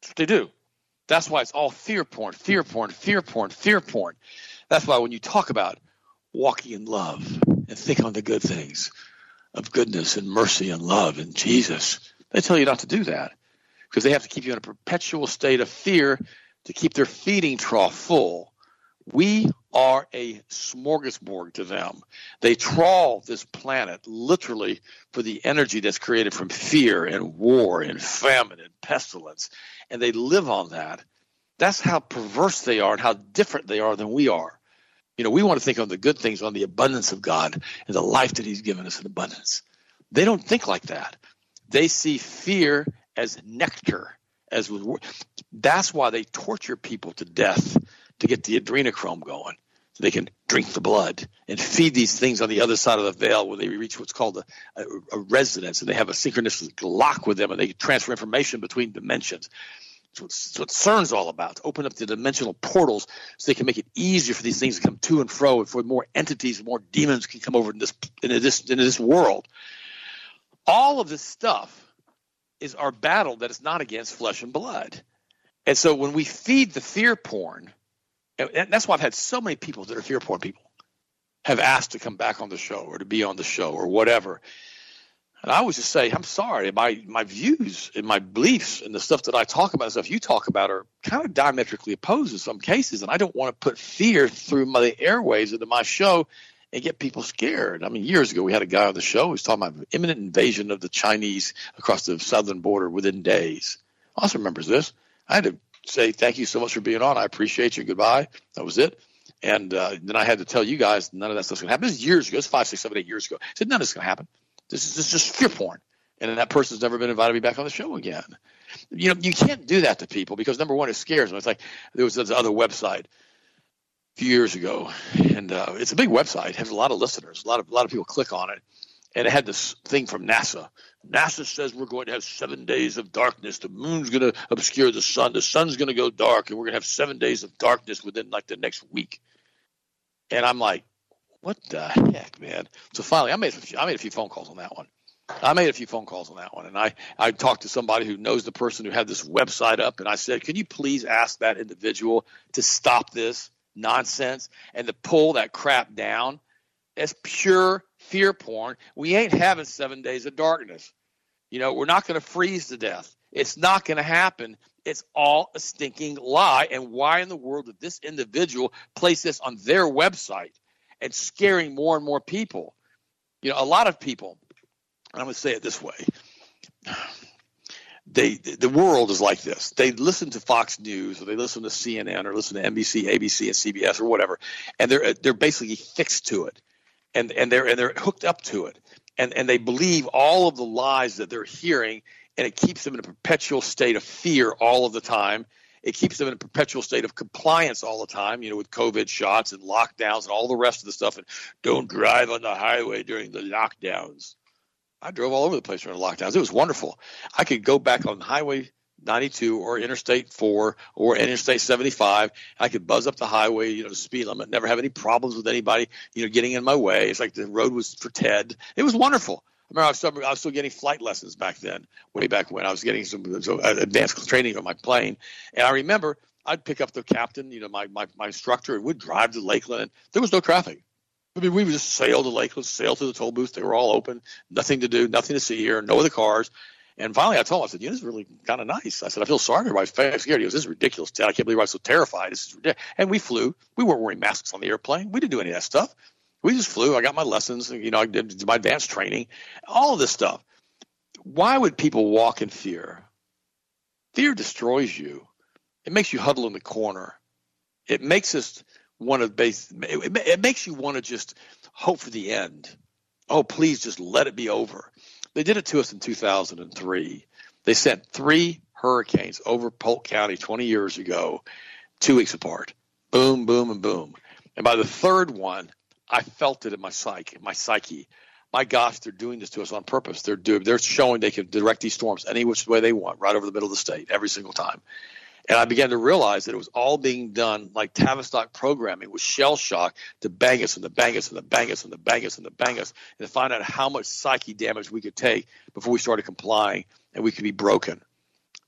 That's what they do. That's why it's all fear porn, fear porn, fear porn, fear porn. That's why when you talk about walking in love and think on the good things of goodness and mercy and love and Jesus. They tell you not to do that because they have to keep you in a perpetual state of fear to keep their feeding trough full. We are a smorgasbord to them. They trawl this planet literally for the energy that's created from fear and war and famine and pestilence. And they live on that. That's how perverse they are and how different they are than we are. You know, we want to think on the good things, on the abundance of God and the life that He's given us in abundance. They don't think like that. They see fear as nectar, as that's why they torture people to death to get the adrenochrome going. So they can drink the blood and feed these things on the other side of the veil when they reach what's called a, a, a resonance and they have a synchronous lock with them and they transfer information between dimensions. That's what, CERN's all about. To open up the dimensional portals so they can make it easier for these things to come to and fro, and for more entities, more demons can come over in this into this into this world. All of this stuff is our battle that is not against flesh and blood. And so when we feed the fear porn, and that's why I've had so many people that are fear porn people have asked to come back on the show or to be on the show or whatever. And I always just say, I'm sorry, my my views and my beliefs and the stuff that I talk about, the stuff you talk about, are kind of diametrically opposed in some cases. And I don't want to put fear through my airways into my show and get people scared. I mean, years ago we had a guy on the show who was talking about imminent invasion of the Chinese across the southern border within days. Austin remembers this. I had to say thank you so much for being on. I appreciate you. Goodbye. That was it. And uh, then I had to tell you guys none of that stuff's gonna happen. This is years ago. It's five, six, seven, eight years ago. I said none of this is gonna happen. This is, this is just fear porn. And that person's never been invited to be back on the show again. You know, you can't do that to people because number one, it scares them. It's like there was this other website a few years ago, and uh, it's a big website, it has a lot of listeners, a lot of a lot of people click on it, and it had this thing from NASA. NASA says we're going to have seven days of darkness. The moon's going to obscure the sun. The sun's going to go dark, and we're going to have seven days of darkness within like the next week. And I'm like, what the heck, man? So finally, I made I made a few phone calls on that one. I made a few phone calls on that one, and I I talked to somebody who knows the person who had this website up, and I said, can you please ask that individual to stop this nonsense and to pull that crap down? It's pure fear porn. We ain't having seven days of darkness. You know, we're not going to freeze to death. It's not going to happen. It's all a stinking lie. And why in the world did this individual place this on their website and scaring more and more people? You know, a lot of people, I'm going to say it this way. They, the world is like this. They listen to Fox News or they listen to CNN or listen to NBC, ABC, and CBS or whatever, and they're they're basically fixed to it, and and they're and they're hooked up to it, and and they believe all of the lies that they're hearing, and it keeps them in a perpetual state of fear all of the time. It keeps them in a perpetual state of compliance all the time, you know, with COVID shots and lockdowns and all the rest of the stuff. And don't drive on the highway during the lockdowns. I drove all over the place during the lockdowns. It was wonderful. I could go back on Highway 92 or Interstate 4 or Interstate 75. I could buzz up the highway, you know, the speed limit, never have any problems with anybody, you know, getting in my way. It's like the road was for Ted. It was wonderful. Remember I was, still, I was still getting flight lessons back then, way back when I was getting some so advanced training on my plane. And I remember I'd pick up the captain, you know, my, my, my instructor, and we'd drive to Lakeland. There was no traffic. I mean, we would just sail to Lakeland, sail to the toll booth. They were all open, nothing to do, nothing to see here, no other cars. And finally, I told him, I said, you know, this is really kind of nice. I said, I feel sorry for everybody. scared. He goes, this is ridiculous. I can't believe I was so terrified. This is ridiculous. And we flew. We weren't wearing masks on the airplane. We didn't do any of that stuff. We just flew. I got my lessons. You know, I did my advanced training, all this stuff. Why would people walk in fear? Fear destroys you. It makes you huddle in the corner. It makes us want to base. It, it makes you want to just hope for the end. Oh, please just let it be over. They did it to us in 2003. They sent three hurricanes over Polk County 20 years ago, two weeks apart. Boom, boom, and boom. And by the third one, I felt it in my psyche. My psyche. My gosh, they're doing this to us on purpose. They're doing. They're showing they can direct these storms any which way they want, right over the middle of the state, every single time. And I began to realize that it was all being done like Tavistock programming with shell shock to bang us and the bang us and the bang us and the bang us and the bang us and to find out how much psyche damage we could take before we started complying and we could be broken.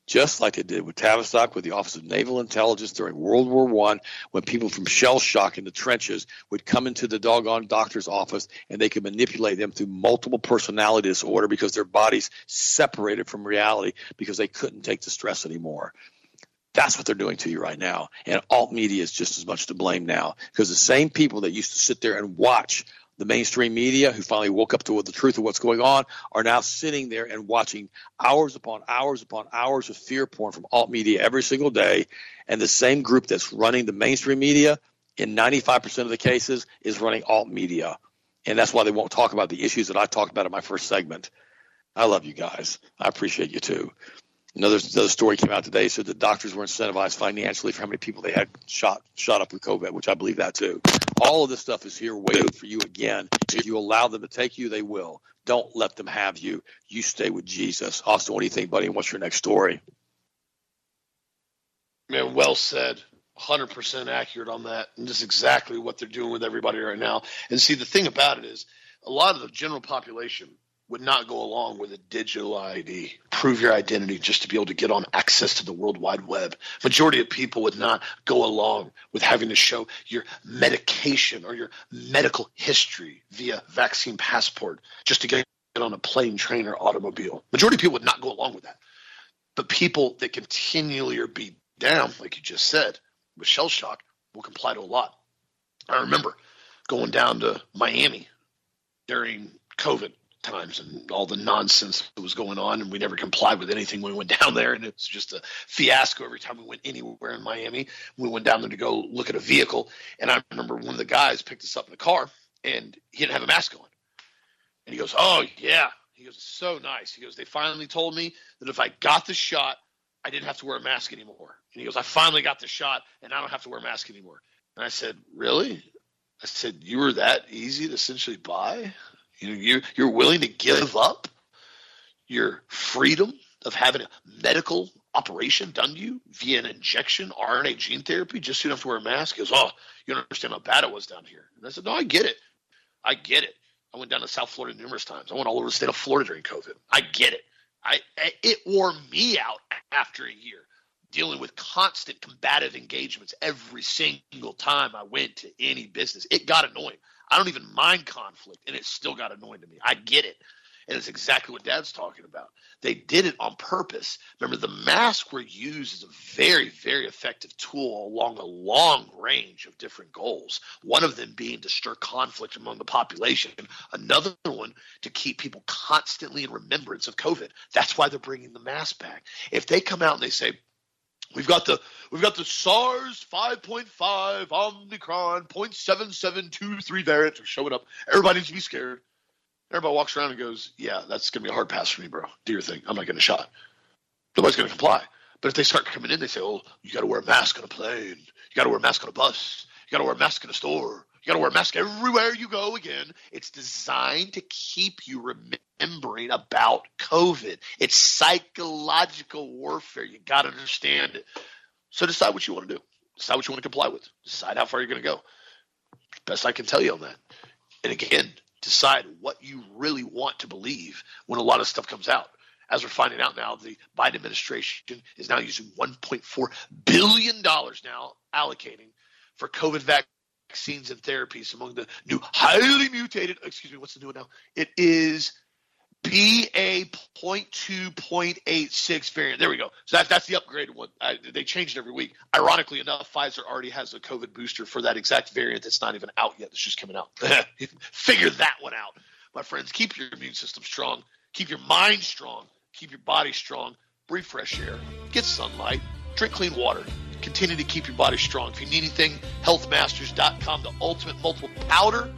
Just like they did with Tavistock with the Office of Naval Intelligence during World War One, when people from shell shock in the trenches would come into the doggone doctor's office and they could manipulate them through multiple personality disorder because their bodies separated from reality because they couldn't take the stress anymore. That's what they're doing to you right now. And alt media is just as much to blame now because the same people that used to sit there and watch the mainstream media who finally woke up to the truth of what's going on are now sitting there and watching hours upon hours upon hours of fear porn from alt media every single day. And the same group that's running the mainstream media in 95% of the cases is running alt media. And that's why they won't talk about the issues that I talked about in my first segment. I love you guys. I appreciate you too. Another, another story came out today said the doctors were incentivized financially for how many people they had shot shot up with COVID, which I believe that too. All of this stuff is here waiting for you again. If you allow them to take you, they will. Don't let them have you. You stay with Jesus. Austin, what do you think, buddy? What's your next story? Man, well said. 100% accurate on that. And just exactly what they're doing with everybody right now. And see, the thing about it is, a lot of the general population would not go along with a digital ID, prove your identity just to be able to get on access to the World Wide Web. Majority of people would not go along with having to show your medication or your medical history via vaccine passport just to get on a plane, train, or automobile. Majority of people would not go along with that. But people that continually are beat down, like you just said, with shell shock, will comply to a lot. I remember going down to Miami during COVID times and all the nonsense that was going on and we never complied with anything when we went down there and it was just a fiasco every time we went anywhere in Miami. We went down there to go look at a vehicle and I remember one of the guys picked us up in a car and he didn't have a mask on. And he goes, "Oh, yeah." He goes, "So nice." He goes, "They finally told me that if I got the shot, I didn't have to wear a mask anymore." And he goes, "I finally got the shot and I don't have to wear a mask anymore." And I said, "Really?" I said, "You were that easy to essentially buy?" You you're willing to give up your freedom of having a medical operation done to you via an injection, RNA gene therapy, just so you don't have to wear a mask? Goes, Oh, you don't understand how bad it was down here. And I said, No, I get it. I get it. I went down to South Florida numerous times. I went all over the state of Florida during COVID. I get it. I it wore me out after a year dealing with constant combative engagements every single time I went to any business. It got annoying. I don't even mind conflict, and it still got annoying to me. I get it. And it's exactly what Dad's talking about. They did it on purpose. Remember, the masks were used as a very, very effective tool along a long range of different goals. One of them being to stir conflict among the population, another one to keep people constantly in remembrance of COVID. That's why they're bringing the mask back. If they come out and they say, We've got the we've got the SARS 5.5 Omicron 0.7723 variant are showing up. Everybody needs to be scared. Everybody walks around and goes, "Yeah, that's gonna be a hard pass for me, bro. Do your thing. I'm not getting a shot." Nobody's gonna comply. But if they start coming in, they say, "Oh, you got to wear a mask on a plane. You got to wear a mask on a bus. You got to wear a mask in a store. You got to wear a mask everywhere you go." Again, it's designed to keep you remembering about COVID. It's psychological warfare. You got to understand it. So decide what you want to do. Decide what you want to comply with. Decide how far you're going to go. Best I can tell you on that. And again, decide what you really want to believe when a lot of stuff comes out. As we're finding out now, the Biden administration is now using $1.4 billion now allocating for COVID vaccines and therapies among the new highly mutated, excuse me, what's the new one now? It is BA.2.86 variant. There we go. So that, that's the upgraded one. I, they change it every week. Ironically enough, Pfizer already has a COVID booster for that exact variant that's not even out yet. It's just coming out. Figure that one out. My friends, keep your immune system strong. Keep your mind strong. Keep your body strong. Breathe fresh air. Get sunlight. Drink clean water. Continue to keep your body strong. If you need anything, healthmasters.com, the ultimate multiple powder,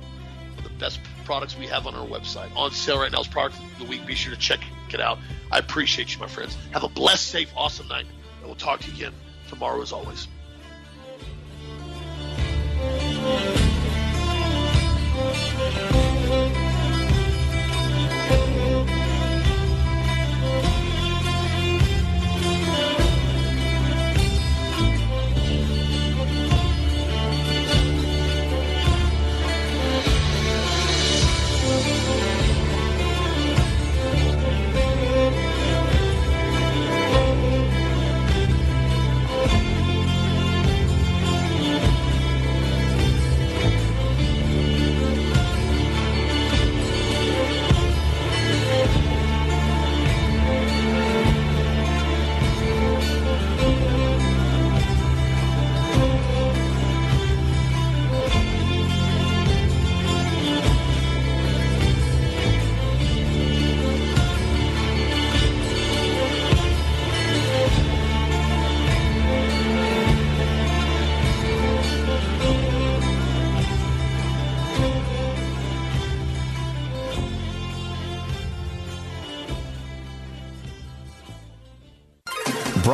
the best products we have on our website. On sale right now is product of the week. Be sure to check it out. I appreciate you, my friends. Have a blessed, safe, awesome night. And we'll talk to you again tomorrow as always.